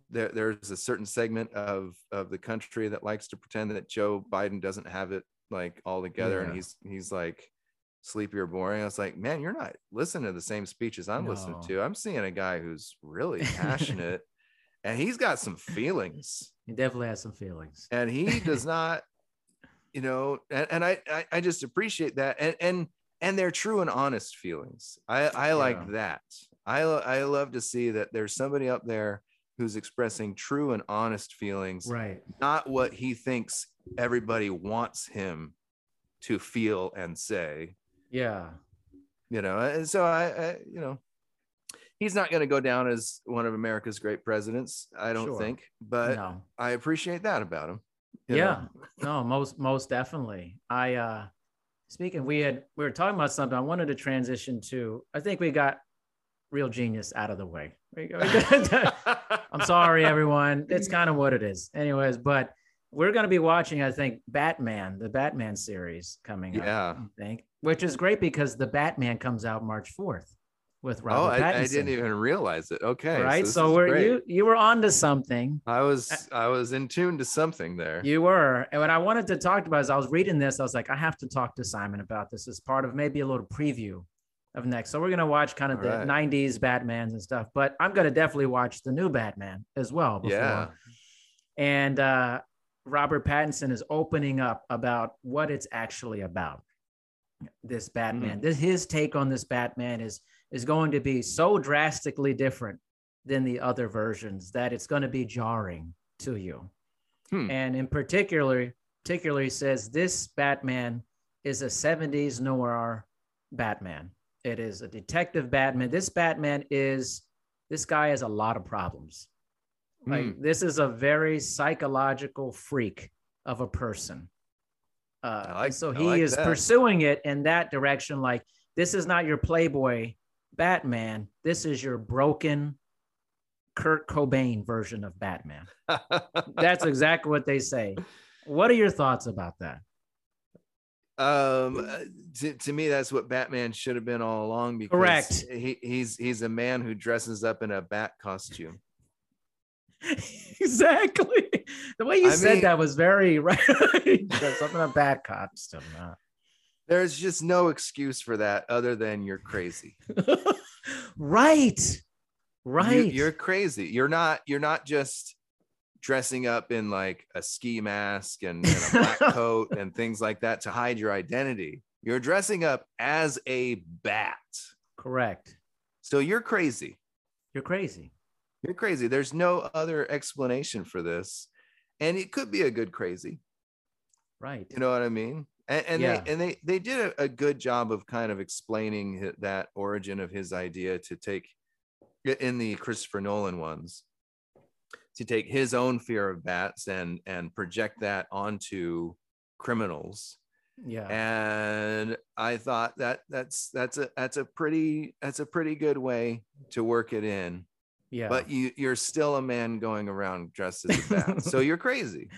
there, there's a certain segment of of the country that likes to pretend that Joe Biden doesn't have it like all together, and he's he's like sleepy or boring. I was like, man, you're not listening to the same speeches I'm listening to. I'm seeing a guy who's really passionate, and he's got some feelings, he definitely has some feelings. and he does not, you know, and, and I, I I just appreciate that, and and and they're true and honest feelings. I I like Yeah. that. I I love to see that there's somebody up there who's expressing true and honest feelings, Right. not what he thinks everybody wants him to feel and say. Yeah. You know, and so I, I you know, he's not going to go down as one of America's great presidents. I don't Sure. think, but no. I appreciate that about him. Yeah. No, most most definitely. I uh speaking, we had we were talking about something. I wanted to transition to. I think we got real genius out of the way. We go- we got- I'm sorry, everyone. It's kind of what it is, anyways. But we're going to be watching, I think, Batman, the Batman series coming up. Yeah. I think, which is great because the Batman comes out March 4th with Oh, Robert I, Pattinson. I didn't even realize it. Okay. right. So, is we're great. you you were onto something. I was I was in tune to something there. You were. And what I wanted to talk about is I was reading this. I was like, I have to talk to Simon about this as part of maybe a little preview of next. So we're gonna watch kind of All the right. 90s Batmans and stuff, but I'm gonna definitely watch the new Batman as well. Before. Yeah. And uh Robert Pattinson is opening up about what it's actually about. This Batman. This his take on this Batman is is going to be so drastically different than the other versions that it's going to be jarring to you. Hmm. And in particular, particularly says this Batman is a 70s noir Batman. It is a detective Batman. This Batman is this guy has a lot of problems. Like Hmm. this is a very psychological freak of a person. Uh, like- so he like is that. pursuing it in that direction. Like this is not your Playboy Batman. This is your broken Kurt Cobain version of Batman. That's exactly what they say. What are your thoughts about that? um uh, to, to me that's what batman should have been all along because Correct. he, he's he's a man who dresses up in a bat costume exactly. The way you I said mean- that was very right. Something about bad costume. There's just no excuse for that other than you're crazy right. You- Right. you're crazy you're not you're not just dressing up in like a ski mask and, and a black coat and things like that to hide your identity you're dressing up as a bat correct. so you're crazy You're crazy. You're crazy. There's no other explanation for this. And it could be a good crazy. Right. You know what I mean? And, and Yeah. they and they they did a, a good job of kind of explaining that origin of his idea to take in the Christopher Nolan ones to take his own fear of bats and and project that onto criminals Yeah. and i thought that that's that's a that's a pretty that's a pretty good way to work it in yeah. but you you're still a man going around dressed as a bat so you're crazy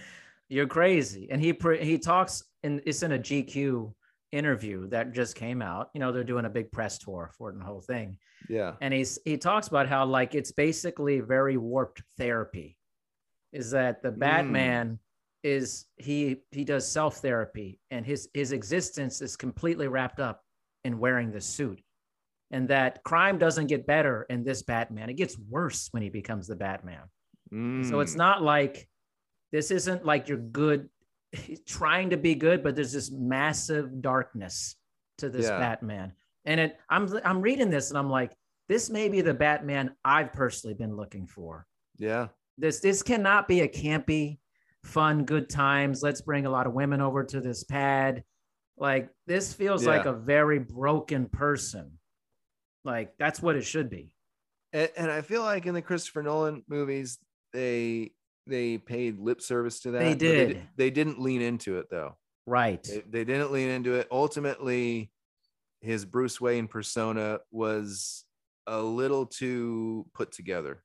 You're crazy. And he he talks in it's in a GQ interview that just came out. You know, they're doing a big press tour for it and the whole thing. yeah and he's he talks about how like it's basically very warped therapy is that the Mm. batman is he he does self therapy and his his existence is completely wrapped up in wearing the suit and that crime doesn't get better in this batman it gets worse when he becomes the batman so it's Mm. not like this isn't like you're good trying to be good but there's this massive darkness to this Yeah. batman. And it i'm i'm reading this and i'm like this may be the batman i've personally been looking for. Yeah. This this cannot be a campy fun good times. Let's bring a lot of women over to this pad. Like this feels like a very broken person. Like that's what it should be. And, and i feel like in the christopher nolan movies they they paid lip service to that They did. they didn't lean into it though. Right. They, they didn't lean into it. Ultimately his bruce wayne persona was a little too put together.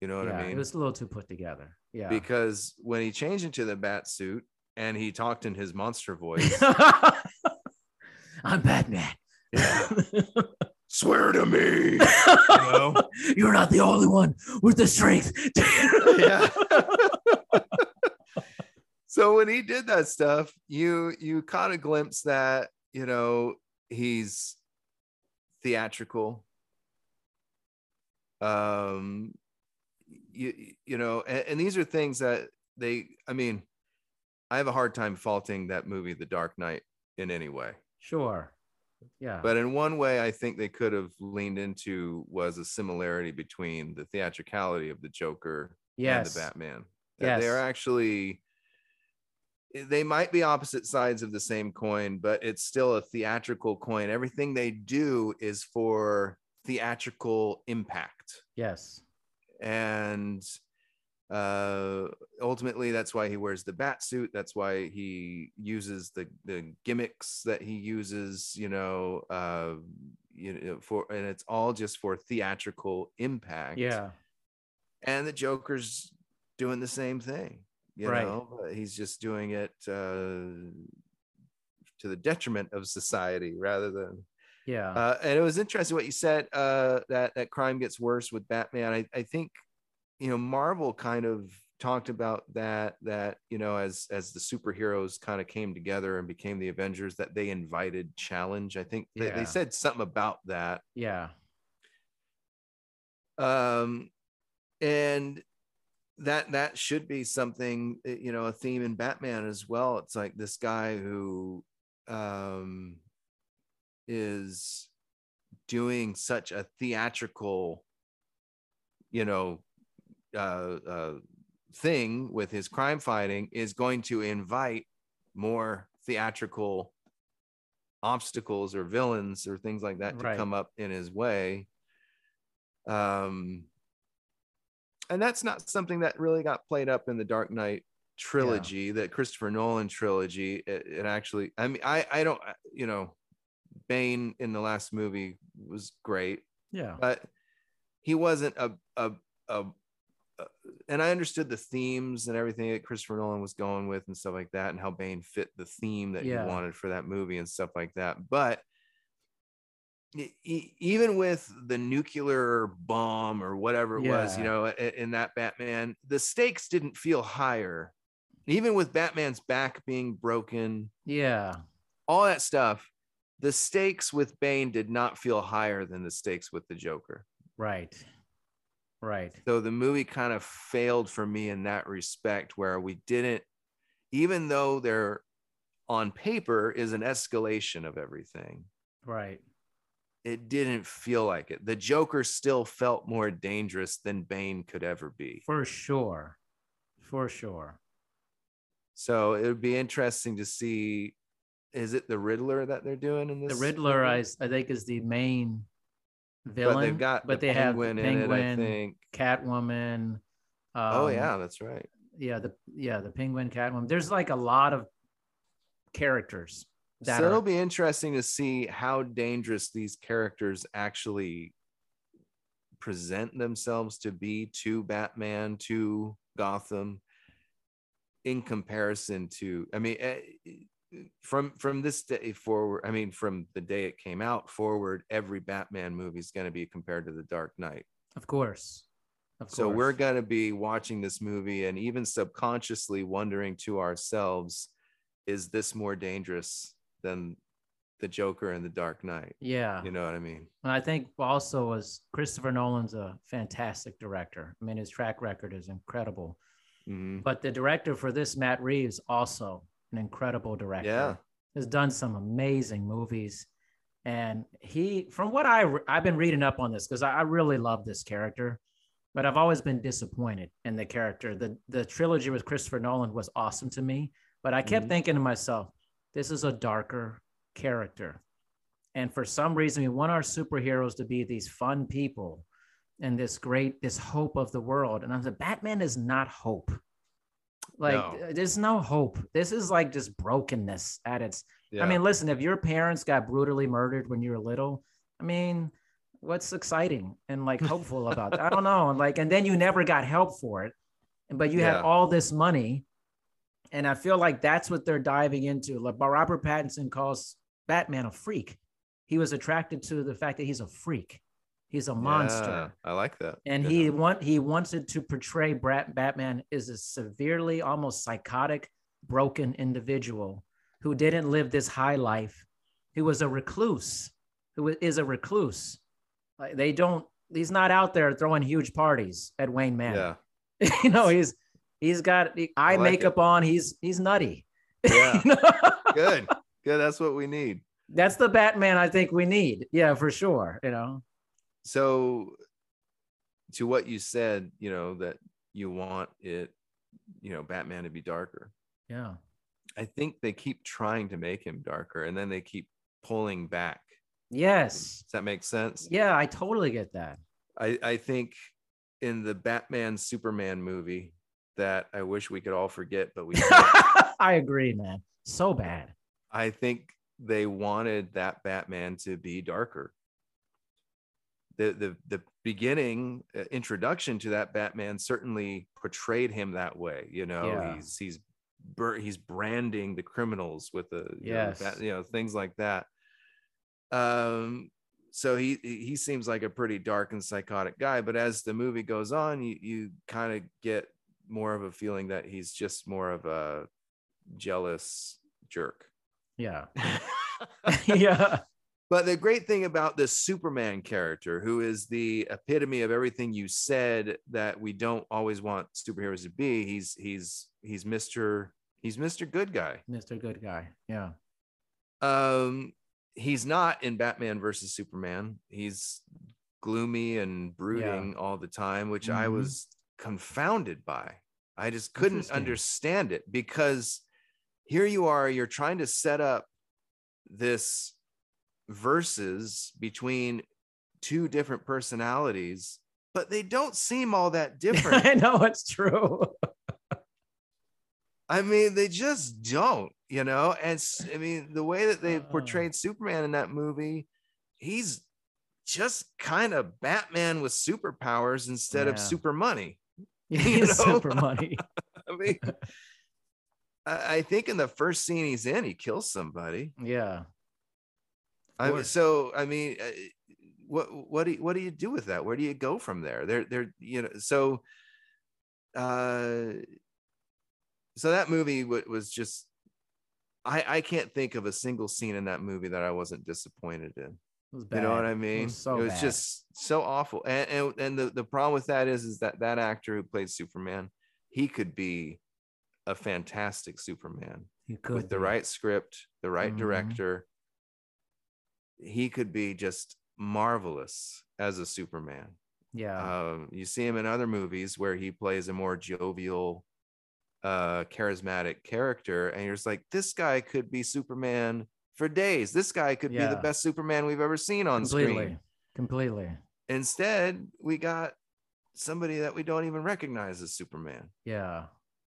You know what yeah, i mean? it was a little too put together. Yeah. Because when he changed into the bat suit and he talked in his monster voice I'm Batman. Yeah. swear to me know? You're not the only one with the strength. yeah so when he did that stuff you you caught a glimpse that you know he's theatrical um you you know and, and these are things that they i mean i have a hard time faulting that movie the dark knight in any way Sure. Yeah. but in one way i think they could have leaned into was a similarity between the theatricality of the joker yes. and the batman that they're actually eh, they might be opposite sides of the same coin but it's still a theatrical coin everything they do is for theatrical impact Yes. and uh ultimately that's why he wears the bat suit that's why he uses the the gimmicks that he uses you know uh you know for and it's all just for theatrical impact Yeah. and the joker's doing the same thing you Right. know but he's just doing it uh to the detriment of society rather than Yeah. uh, and it was interesting what you said uh, that that crime gets worse with Batman. I, I think you know Marvel kind of talked about that that you know as as the superheroes kind of came together and became the Avengers that they invited challenge. I think they, Yeah. they said something about that. yeah. Um, and that that should be something uh, you know a theme in Batman as well. It's like this guy who um is doing such a theatrical you know uh, uh thing with his crime fighting is going to invite more theatrical obstacles or villains or things like that to Right. come up in his way um and that's not something that really got played up in the dark knight trilogy that christopher nolan trilogy it, it actually i mean i i don't you know bane in the last movie was great Yeah. but he wasn't a, a, a and I understood the themes and everything that Christopher Nolan was going with and stuff like that, and how Bane fit the theme that Yeah. he wanted for that movie and stuff like that. But even with the nuclear bomb or whatever it was, you know, in that Batman, the stakes didn't feel higher. Even with Batman's back being broken, Yeah. all that stuff, the stakes with Bane did not feel higher than the stakes with the Joker. Right. Right. So the movie kind of failed for me in that respect, where we didn't, even though there on paper is an escalation of everything, Right. it didn't feel like it. The Joker still felt more dangerous than Bane could ever be. For sure. For sure. So it would be interesting to see. Is it the Riddler that they're doing in this? The Riddler, movie? I, I think, is the main but villain. they've got but the they have penguin, Penguin, in it. I think. Catwoman. oh um, yeah, that's right. yeah. The yeah the Penguin, Catwoman. There's like a lot of characters that so it'll be interesting to see how dangerous these characters actually present themselves to be to Batman, to Gotham, in comparison to, I mean, eh, from from this day forward, I mean, from the day it came out forward, every Batman movie is going to be compared to The Dark Knight. of course. Of So course. we're going to be watching this movie and even subconsciously wondering to ourselves, is this more dangerous than the Joker and the Dark Knight? yeah. You know what I mean? And I think also as Christopher Nolan's a fantastic director. I mean, his track record is incredible. Mhm. But the director for this, Matt Reeves, also an incredible director. Yeah. has done some amazing movies, and he, from what I re- I've been reading up on this because I, I really love this character, but I've always been disappointed in the character. the The trilogy with Christopher Nolan was awesome to me, but I kept Mhm. thinking to myself, this is a darker character. And for some reason, we want our superheroes to be these fun people and this great, this hope of the world. And I like, Batman is not hope. Like, No. there's no hope. This is like just brokenness at its. Yeah. I mean, listen, if your parents got brutally murdered when you were little, I mean, what's exciting and like hopeful about that? I don't know. And like, and then you never got help for it, but you Yeah. had all this money. And I feel like that's what they're diving into. Like Robert Pattinson calls Batman a freak. He was attracted to the fact that he's a freak. He's a monster Yeah, I like that. and Yeah. he want he wanted to portray Brat, Batman as a severely almost psychotic broken individual who didn't live this high life who was a recluse who is a recluse like they don't he's not out there throwing huge parties at Wayne Manor Yeah. you know he's he's got eye like makeup on he's he's nutty Yeah. You know? Good. Good. That's what we need. that's the Batman I think we need yeah for sure you know So, to what you said, you know, that you want it, you know, Batman to be darker. yeah I think they keep trying to make him darker and then they keep pulling back. yes Does that make sense? yeah I totally get that I, I think in the Batman Superman movie, that I wish we could all forget, but we I agree, man. So bad. I think they wanted that Batman to be darker. The the the beginning uh, introduction to that Batman certainly portrayed him that way. You know, Yeah. he's he's bur- he's branding the criminals with the you know, you know things like that. Um, so he he seems like a pretty dark and psychotic guy, but as the movie goes on, you you kind of get more of a feeling that he's just more of a jealous jerk. Yeah. yeah. But the great thing about this Superman character, who is the epitome of everything you said that we don't always want superheroes to be, he's he's he's Mr. He's Mr. Good Guy. Mr. Good Guy. Yeah. Um, he's not in Batman versus Superman. He's gloomy and brooding all the time, which I Mhm. was confounded by. I just couldn't understand it because here you are, you're trying to set up this verses between two different personalities, but they don't seem all that different. I know it's true. I mean, they just don't, you know. And I mean, the way that they Uh. portrayed Superman in that movie, he's just kind of Batman with superpowers instead of super money. He's know? super money. I mean, I think in the first scene he's in, he kills somebody. Yeah. I mean, so I mean, uh, what what do you, what do you do with that? Where do you go from there? There, there, you know. So, uh, so that movie wa- was just. I I can't think of a single scene in that movie that I wasn't disappointed in. It was You know what. I It mean? was so it was just so awful. And and, and the, the problem with that is is that that actor who played Superman, he could be a fantastic Superman with the right script, the right Mhm. director. He could be just marvelous as a Superman. Yeah. Um, you see him in other movies where he plays a more jovial, uh, charismatic character, and you're just like, this guy could be Superman for days. This guy could be the best Superman we've ever seen on completely. screen. Completely. Instead, we got somebody that we don't even recognize as Superman. Yeah.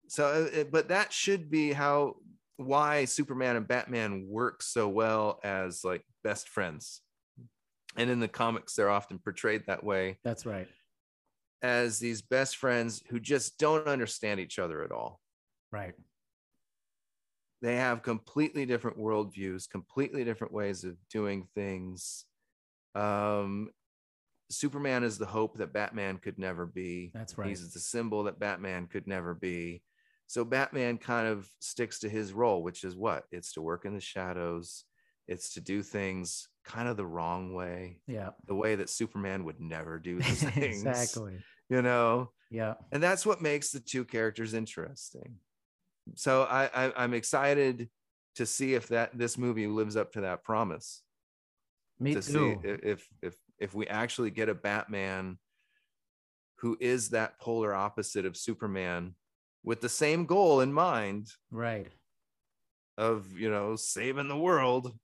So, uh, but that should be how why Superman and Batman work so well as like best friends. And in the comics, they're often portrayed that way That's right. as these best friends who just don't understand each other at all. Right. They have completely different worldviews, completely different ways of doing things. Um, Superman is the hope that Batman could never be. That's right. He's the symbol that Batman could never be. So Batman kind of sticks to his role, which is what? It's to work in the shadows. It's to do things kind of the wrong way, Yeah. the way that Superman would never do these things. exactly. You know, Yeah. and that's what makes the two characters interesting. So I, I I'm excited to see if that this movie lives up to that promise. Me to too. see if if if we actually get a Batman who is that polar opposite of Superman with the same goal in mind Right. of you know saving the world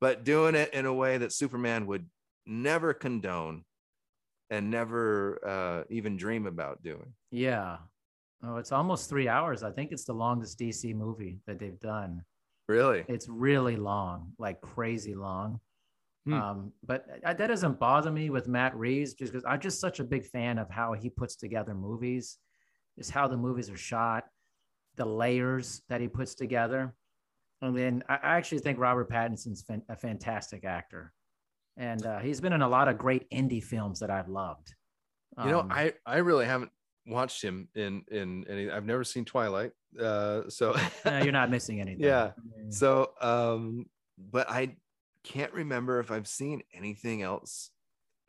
but doing it in a way that Superman would never condone and never uh, even dream about doing. yeah. Oh, it's almost three hours. I think it's the longest DC movie that they've done. Really? It's really long, like crazy long. Hmm. Um, but uh, that doesn't bother me with Matt Reeves just because I'm just such a big fan of how he puts together movies, just how the movies are shot, the layers that he puts together. And then I actually think Robert Pattinson's fan- a fantastic actor. And uh, he's been in a lot of great indie films that I've loved. You know, Um, I I really haven't watched him in in any. I've never seen Twilight, uh, so uh, you're not missing anything. Yeah. So, um, but I can't remember if I've seen anything else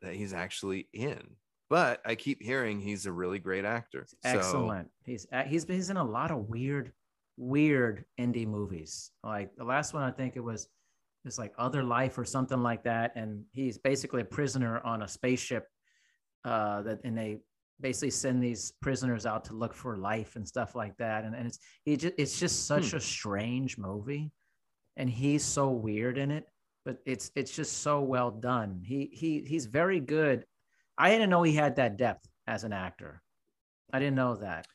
that he's actually in. But I keep hearing he's a really great actor. So, Excellent. He's uh, he's been he's in a lot of weird, weird indie movies. Like the last one, I think it was it's like Other Life or something like that, and he's basically a prisoner on a spaceship. Uh, that and they basically send these prisoners out to look for life and stuff like that, and, and it's he just it's just such Hmm. a strange movie, and he's so weird in it, but it's it's just so well done. He he he's very good. I didn't know he had that depth as an actor. I didn't know that.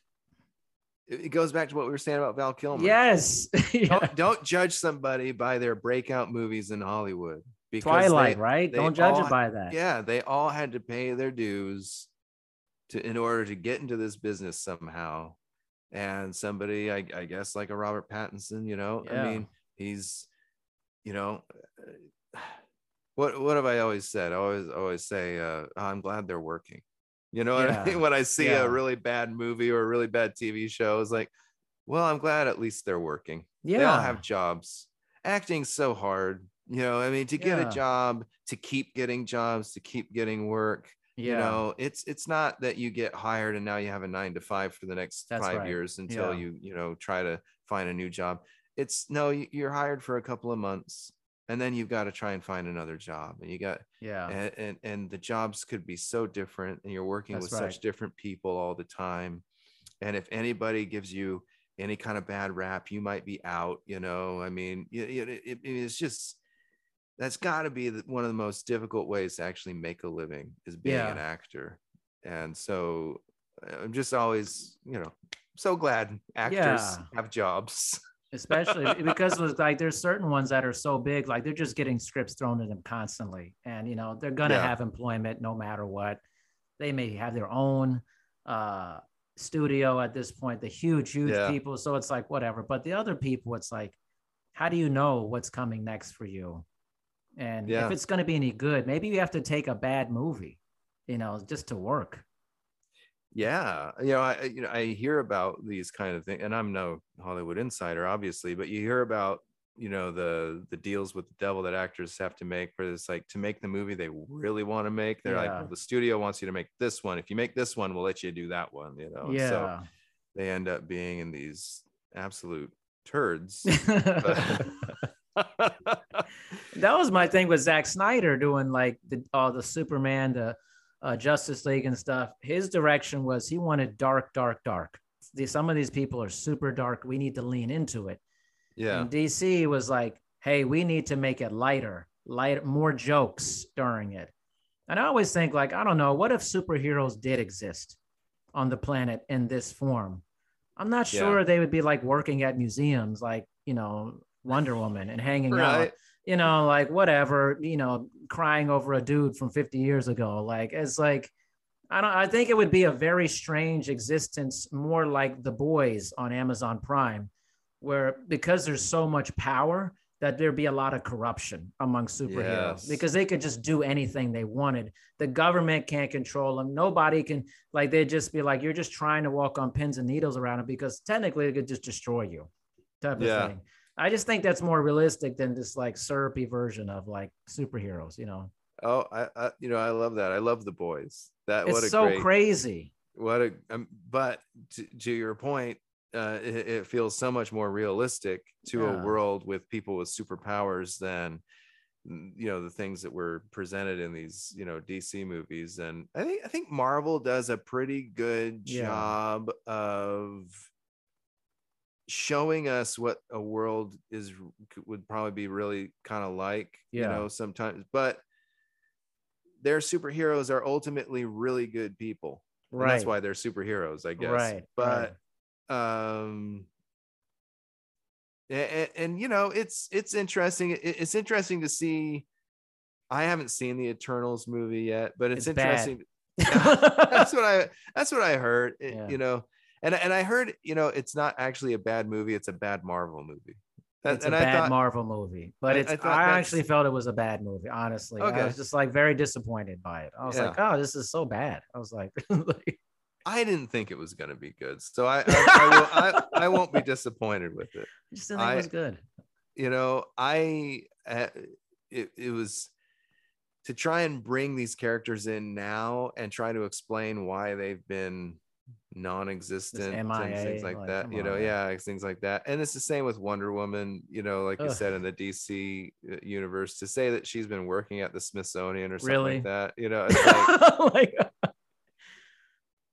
It goes back to what we were saying about Val Kilmer. Yes. Yeah. Don't, don't judge somebody by their breakout movies in Hollywood. Because Twilight, they- right? they Don't judge all- it by that. Yeah, they all had to pay their dues to in order to get into this business somehow. And somebody, I, I guess, like a Robert Pattinson, you know, Yeah. I mean, he's, you know, what what have I always said? I always always say, uh, I'm glad they're working. You know what I mean? When I see Yeah. a really bad movie or a really bad TV show, it's like, well, I'm glad at least they're working Yeah. they all have jobs acting's so hard you know i mean to get Yeah. a job to keep getting jobs to keep getting work yeah. you know it's it's not that you get hired and now you have a nine to five for the next That's five right. years until Yeah. you you know try to find a new job it's no you're hired for a couple of months and then you've got to try and find another job and you got yeah. and, and and the jobs could be so different and you're working That's with right. such different people all the time and if anybody gives you any kind of bad rap you might be out you know i mean it, it- it's just that's got to be the, one of the most difficult ways to actually make a living is being Yeah. an actor and so uh, i'm just always you know so glad actors Yeah. have jobs especially because it's like there's certain ones that are so big like they're just getting scripts thrown at them constantly and you know they're gonna Yeah. have employment no matter what they may have their own uh studio at this point the huge huge Yeah. people so it's like whatever but the other people it's like how do you know what's coming next for you and Yeah. if it's going to be any good maybe you have to take a bad movie you know just to work Yeah, you know, I you know I hear about these kind of things, and I'm no Hollywood insider, obviously, but you hear about you know the the deals with the devil that actors have to make for this like to make the movie they really want to make. They're like, well, the studio wants you to make this one. If you make this one, we'll let you do that one. You know, yeah So they end up being in these absolute turds. that was my thing with Zack Snyder doing like the all the Superman, the uh, Justice League and stuff. His direction was he wanted dark, dark, dark. Some of these people are super dark. We need to lean into it. yeah, And DC was like, hey, we need to make it lighter, light, more jokes during it. And I always think like, I don't know, what if superheroes did exist on the planet in this form? I'm not Yeah. sure they would be like working at museums, like you know Wonder Woman and hanging out right. You know, like whatever, you know, crying over a dude from 50 years ago. Like it's like I don't I think it would be a very strange existence, more like the boys on Amazon Prime, where because there's so much power that there'd be a lot of corruption among superheroes Yes. because they could just do anything they wanted. The government can't control them. Nobody can like they'd just be like, you're just trying to walk on pins and needles around it because technically it could just destroy you. Type of Yeah. thing. I just think that's more realistic than this like syrupy version of like superheroes, you know. Oh, I, I you know I love that. I love the boys. That It's what a so great crazy. what a um, but to, to your point uh it, it feels so much more realistic to Yeah. a world with people with superpowers than mm, you know the things that were presented in these you know dc movies and i think i think marvel does a pretty good Yeah. job of showing us what a world is would probably be really kind of like you know sometimes but their superheroes are ultimately really good people and Right. that's why they're superheroes i guess Right. but um and, and you know it's it's interesting it's interesting to see i haven't seen the eternals movie yet but it's, It's interesting that's what i that's what i heard It- Yeah. you know and and i heard you know it's not actually a bad movie it's a bad marvel movie That- it's a bad thought, Marvel movie, but I- it's. I I, actually felt it was a bad movie. Honestly, I was just like very disappointed by it. I was like, oh, this is so bad. I was like, like, i didn't think it was going to be good so i I, I, will, I, I won't be disappointed with it I just didn't think it was good. you know i uh, it, it was to try and bring these characters in now and try to explain why they've been non-existent MIA, things like like, that you know on. yeah things like that and it's the same with wonder woman you know like you said in the dc uh, universe to say that she's been working at the smithsonian or something Really? like that you know it's like like,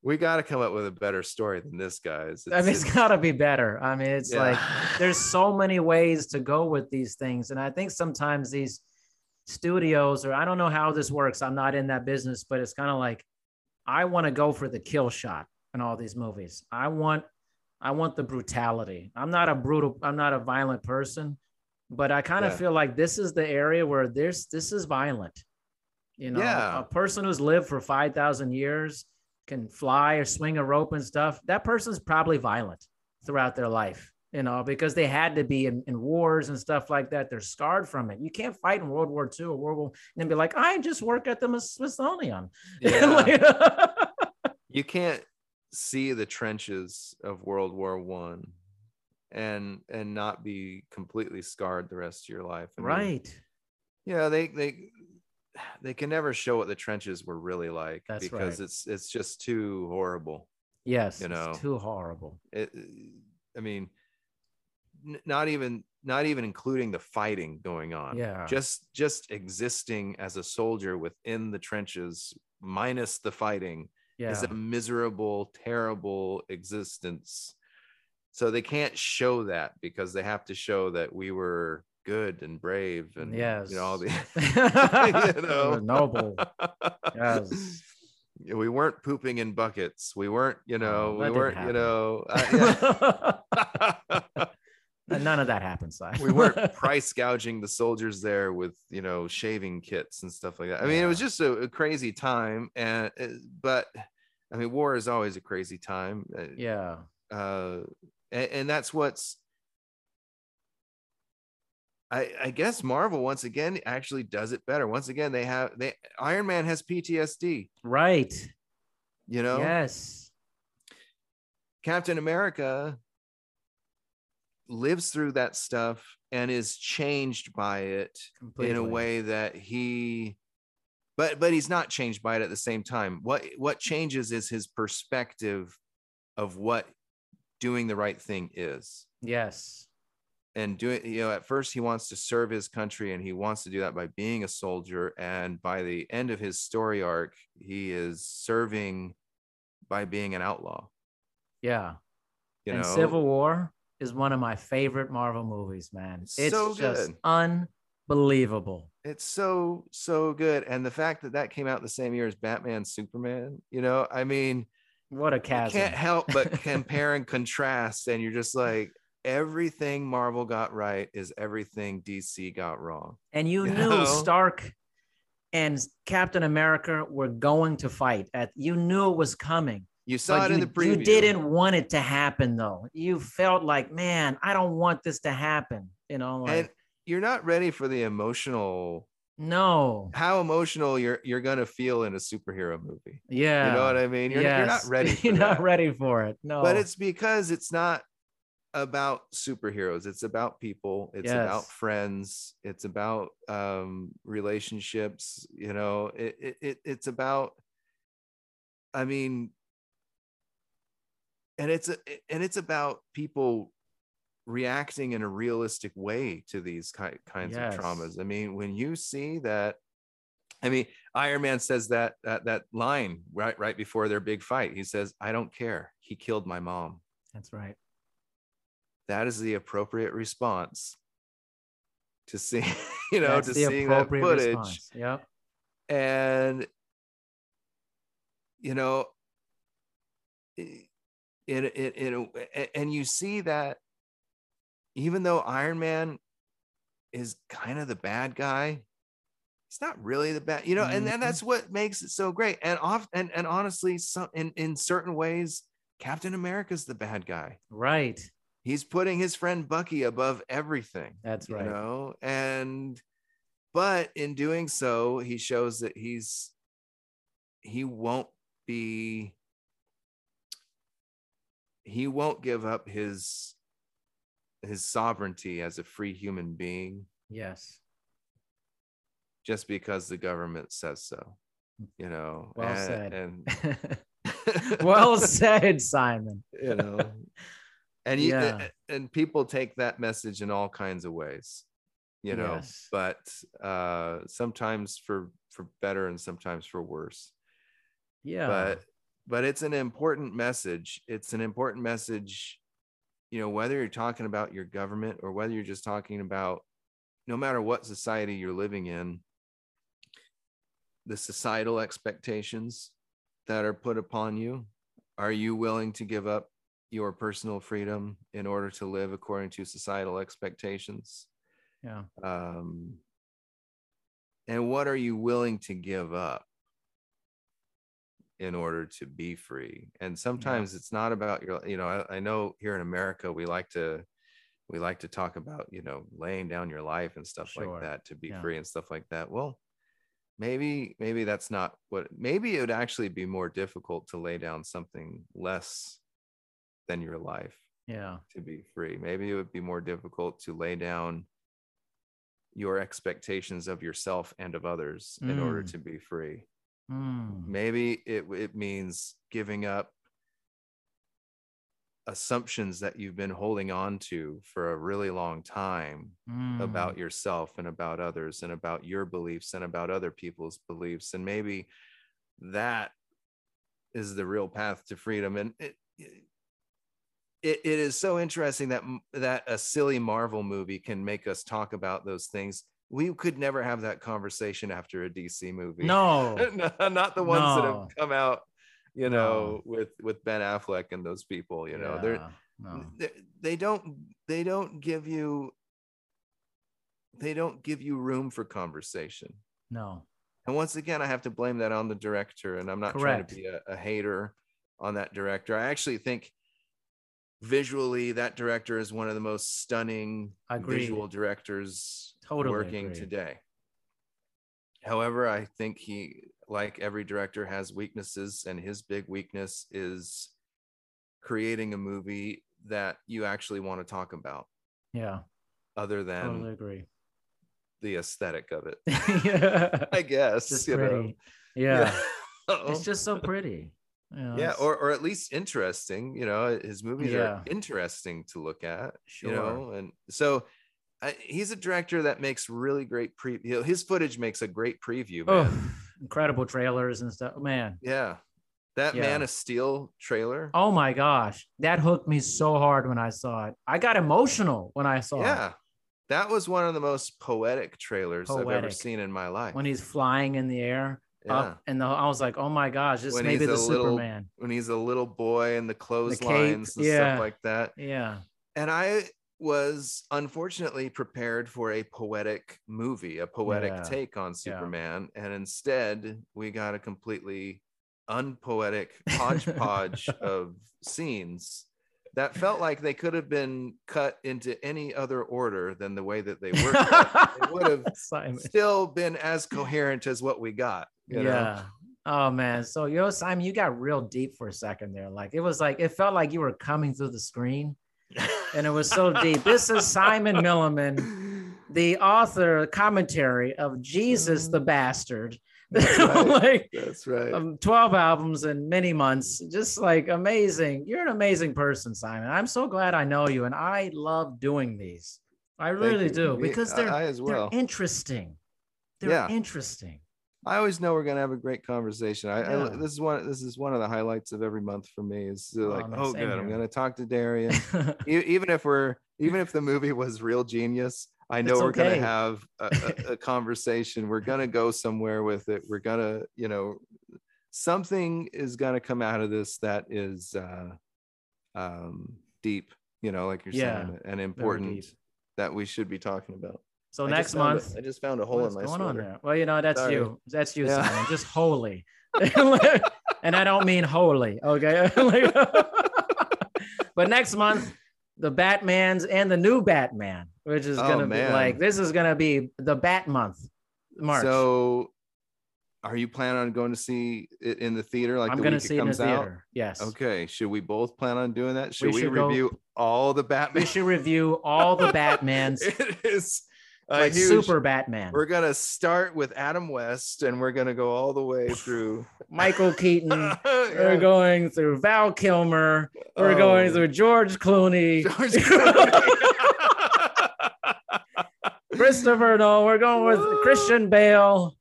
we got to come up with a better story than this guys I mean, it's got to be better. I mean, it's Yeah. like there's so many ways to go with these things, and I think sometimes these studios, or I don't know how this works. I'm not in that business, but it's kind of like I want to go for the kill shot in all these movies. I want I want the brutality. I'm not a brutal, I'm not a violent person, but I kind of Yeah. feel like this is the area where there's this is violent. You know, Yeah. a person who's lived for 5,000 years can fly or swing a rope and stuff. That person's probably violent throughout their life, you know, because they had to be in, in wars and stuff like that. They're scarred from it. You can't fight in World War II or World War and be like, I just work at the Smithsonian. Yeah. Like- you can't see the trenches of World War One and and not be completely scarred the rest of your life. I mean, right. Yeah, they they they can never show what the trenches were really like That's because right. it's it's just too horrible. Yes. You it's know. too horrible. It, I mean, n- not even not even including the fighting going on. Yeah. Just just existing as a soldier within the trenches minus the fighting Yeah. is a miserable, terrible existence. So they can't show that because they have to show that we were good and brave and yes. you know all the you know. noble. Yes. We weren't pooping in buckets. We weren't, you know, Oh, we weren't, you know, uh, yeah. None of that happened, Si. we weren't price gouging the soldiers there with you know shaving kits and stuff like that. I mean, it was just a, a crazy time, and uh, but I mean, war is always a crazy time. uh, yeah. uh, and, and that's what's. I, I guess Marvel once again actually does it better. Once again, they have they Iron Man has PTSD. Right. You know, Yes. Captain America lives through that stuff and is changed by it Completely. in a way that he but but he's not changed by it at the same time what what changes is his perspective of what doing the right thing is Yes. and doing you know at first he wants to serve his country and he wants to do that by being a soldier and by the end of his story arc he is serving by being an outlaw Yeah. you and know Civil War is one of my favorite Marvel movies, man. It's It's so just unbelievable. it's so so good and the fact that that came out the same year as batman superman you know i mean What a chasm. can't help but compare and contrast and you're just like everything marvel got right is everything dc got wrong and you you knew know? Stark and Captain America were going to fight. At you knew it was coming. You saw but it in you, the preview you didn't want it to happen though. You felt like, man, I don't want this to happen. You know, like and you're not ready for the emotional no. how emotional you're you're gonna feel in a superhero movie Yeah. you know what i mean you're, you're not ready you're not ready for it. No. but it's because it's not about superheroes it's about people it's about friends it's about um relationships you know it, it, it it's about i mean and it's a, and it's about people reacting in a realistic way to these ki- kinds Yes. of traumas i mean when you see that i mean iron man says that that that line right right before their big fight he says i don't care he killed my mom that's right. that is the appropriate response to see you know That's to seeing that footage response. Yep. and you know it, it, it, it and you see that even though iron man is kind of the bad guy he's not really the bad you know and, and mm-hmm. that's what makes it so great and off and, and honestly some in, in certain ways captain america's the bad guy Right. he's putting his friend Bucky above everything. That's right. you know, and but in doing so, he shows that he's he won't be he won't give up his his sovereignty as a free human being Yes. just because the government says so. You know, Well and, said. and well said, Simon. you know and you Yeah. and people take that message in all kinds of ways you know Yes. but uh sometimes for for better and sometimes for worse Yeah. but but it's an important message it's an important message you know whether you're talking about your government or whether you're just talking about no matter what society you're living in the societal expectations that are put upon you are you willing to give up your personal freedom in order to live according to societal expectations? Yeah. Um, and what are you willing to give up in order to be free? And sometimes it's not about your, you know, I, I know here in America we like to we like to talk about, you know, laying down your life and stuff Sure. like that to be Yeah. free and stuff like that. Well, maybe maybe that's not what maybe it would actually be more difficult to lay down something less than your life Yeah. to be free. Maybe it would be more difficult to lay down your expectations of yourself and of others in order Mm. to be free. Mm. Maybe it it means giving up assumptions that you've been holding on to for a really long time Mm. about yourself and about others and about your beliefs and about other people's beliefs and maybe that is the real path to freedom and it it, it is so interesting that that a silly marvel movie can make us talk about those things we could never have that conversation after a dc movie No. No, not the ones that have come out you know No. with with ben affleck and those people you know they're no. they, they don't they don't give you they don't give you room for conversation No. and once again i have to blame that on the director and i'm not trying to be a, a hater on that director i actually think visually that director is one of the most stunning visual directors Totally working agree. today however i think he like every director has weaknesses and his big weakness is creating a movie that you actually want to talk about Yeah. other than Totally agree. the aesthetic of it yeah. i guess Just you know. pretty. Yeah. Yeah. It's just so pretty. You know, yeah it's- or, or at least interesting you know his movies Yeah. are interesting to look at Sure. you know and so I, he's a director that makes really great pre his footage makes a great preview man. oh, incredible trailers and stuff. Man. yeah that Yeah. man of steel trailer Oh my gosh. That hooked me so hard when I saw it. I got emotional when I saw it. yeah that was one of the most poetic trailers i've ever seen in my life When he's flying in the air yeah up and the, I was like, oh my gosh, this When may be the little- Superman. when he's a little boy and the clotheslines and yeah. stuff like that Yeah. and I was unfortunately prepared for a poetic movie, a poetic Yeah. take on Superman, and instead we got a completely unpoetic hodgepodge of scenes that felt like they could have been cut into any other order than the way that they were. It would have Simon. still been as coherent as what we got. You know? yeah. Oh man. So yo, Simon, you got real deep for a second there. Like it was like it felt like you were coming through the screen, and it was so deep. This is Simon Milliman, the author commentary of Jesus the Bastard. That's right. like That's right. um, 12 albums in many months. Just like amazing. You're an amazing person, Simon. I'm so glad I know you, and I love doing these. I really do because they're well. they're interesting. They're Yeah. interesting. I always know we're gonna have a great conversation. I, I this is one this is one of the highlights of every month for me. Is like, oh, same good, I'm gonna talk to Darian. Even if we're even if the movie was real genius, I know It's we're okay. gonna have a, a, a conversation. We're gonna go somewhere with it. We're gonna, you know, something is gonna come out of this that is uh um deep, you know, like you're Yeah, saying, and important that we should be talking about. So I next found a- month, I just found a hole in my going on there? Well, you know, that's Sorry. you. That's you, Yeah. Simon. Just holy. and I don't mean holy. Okay. but next month, the Batmans and the new Batman, which is Oh, gonna be like this is gonna be the Bat month, March. So, are you planning on going to see it in the theater like I'm the gonna see it it in the comes out? theater. Yes. Okay. Should we both plan on doing that? Should we, should go- review all the Batman? We should review all the Batmans, it is Uh, like huge- Super Batman. We're gonna start with Adam West, and we're gonna go all the way through. Michael Keaton. Yeah. We're going through Val Kilmer. We're going Oh. through George Clooney. George Clooney. Christopher Nolan. We're going with Christian Bale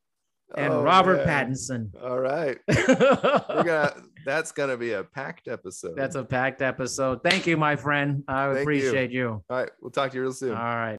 and Oh, Robert man. Pattinson. All right, we're gonna. That's gonna be a packed episode. That's a packed episode. Thank you, my friend. I Thank you. appreciate you. all right. We'll talk to you real soon. All right.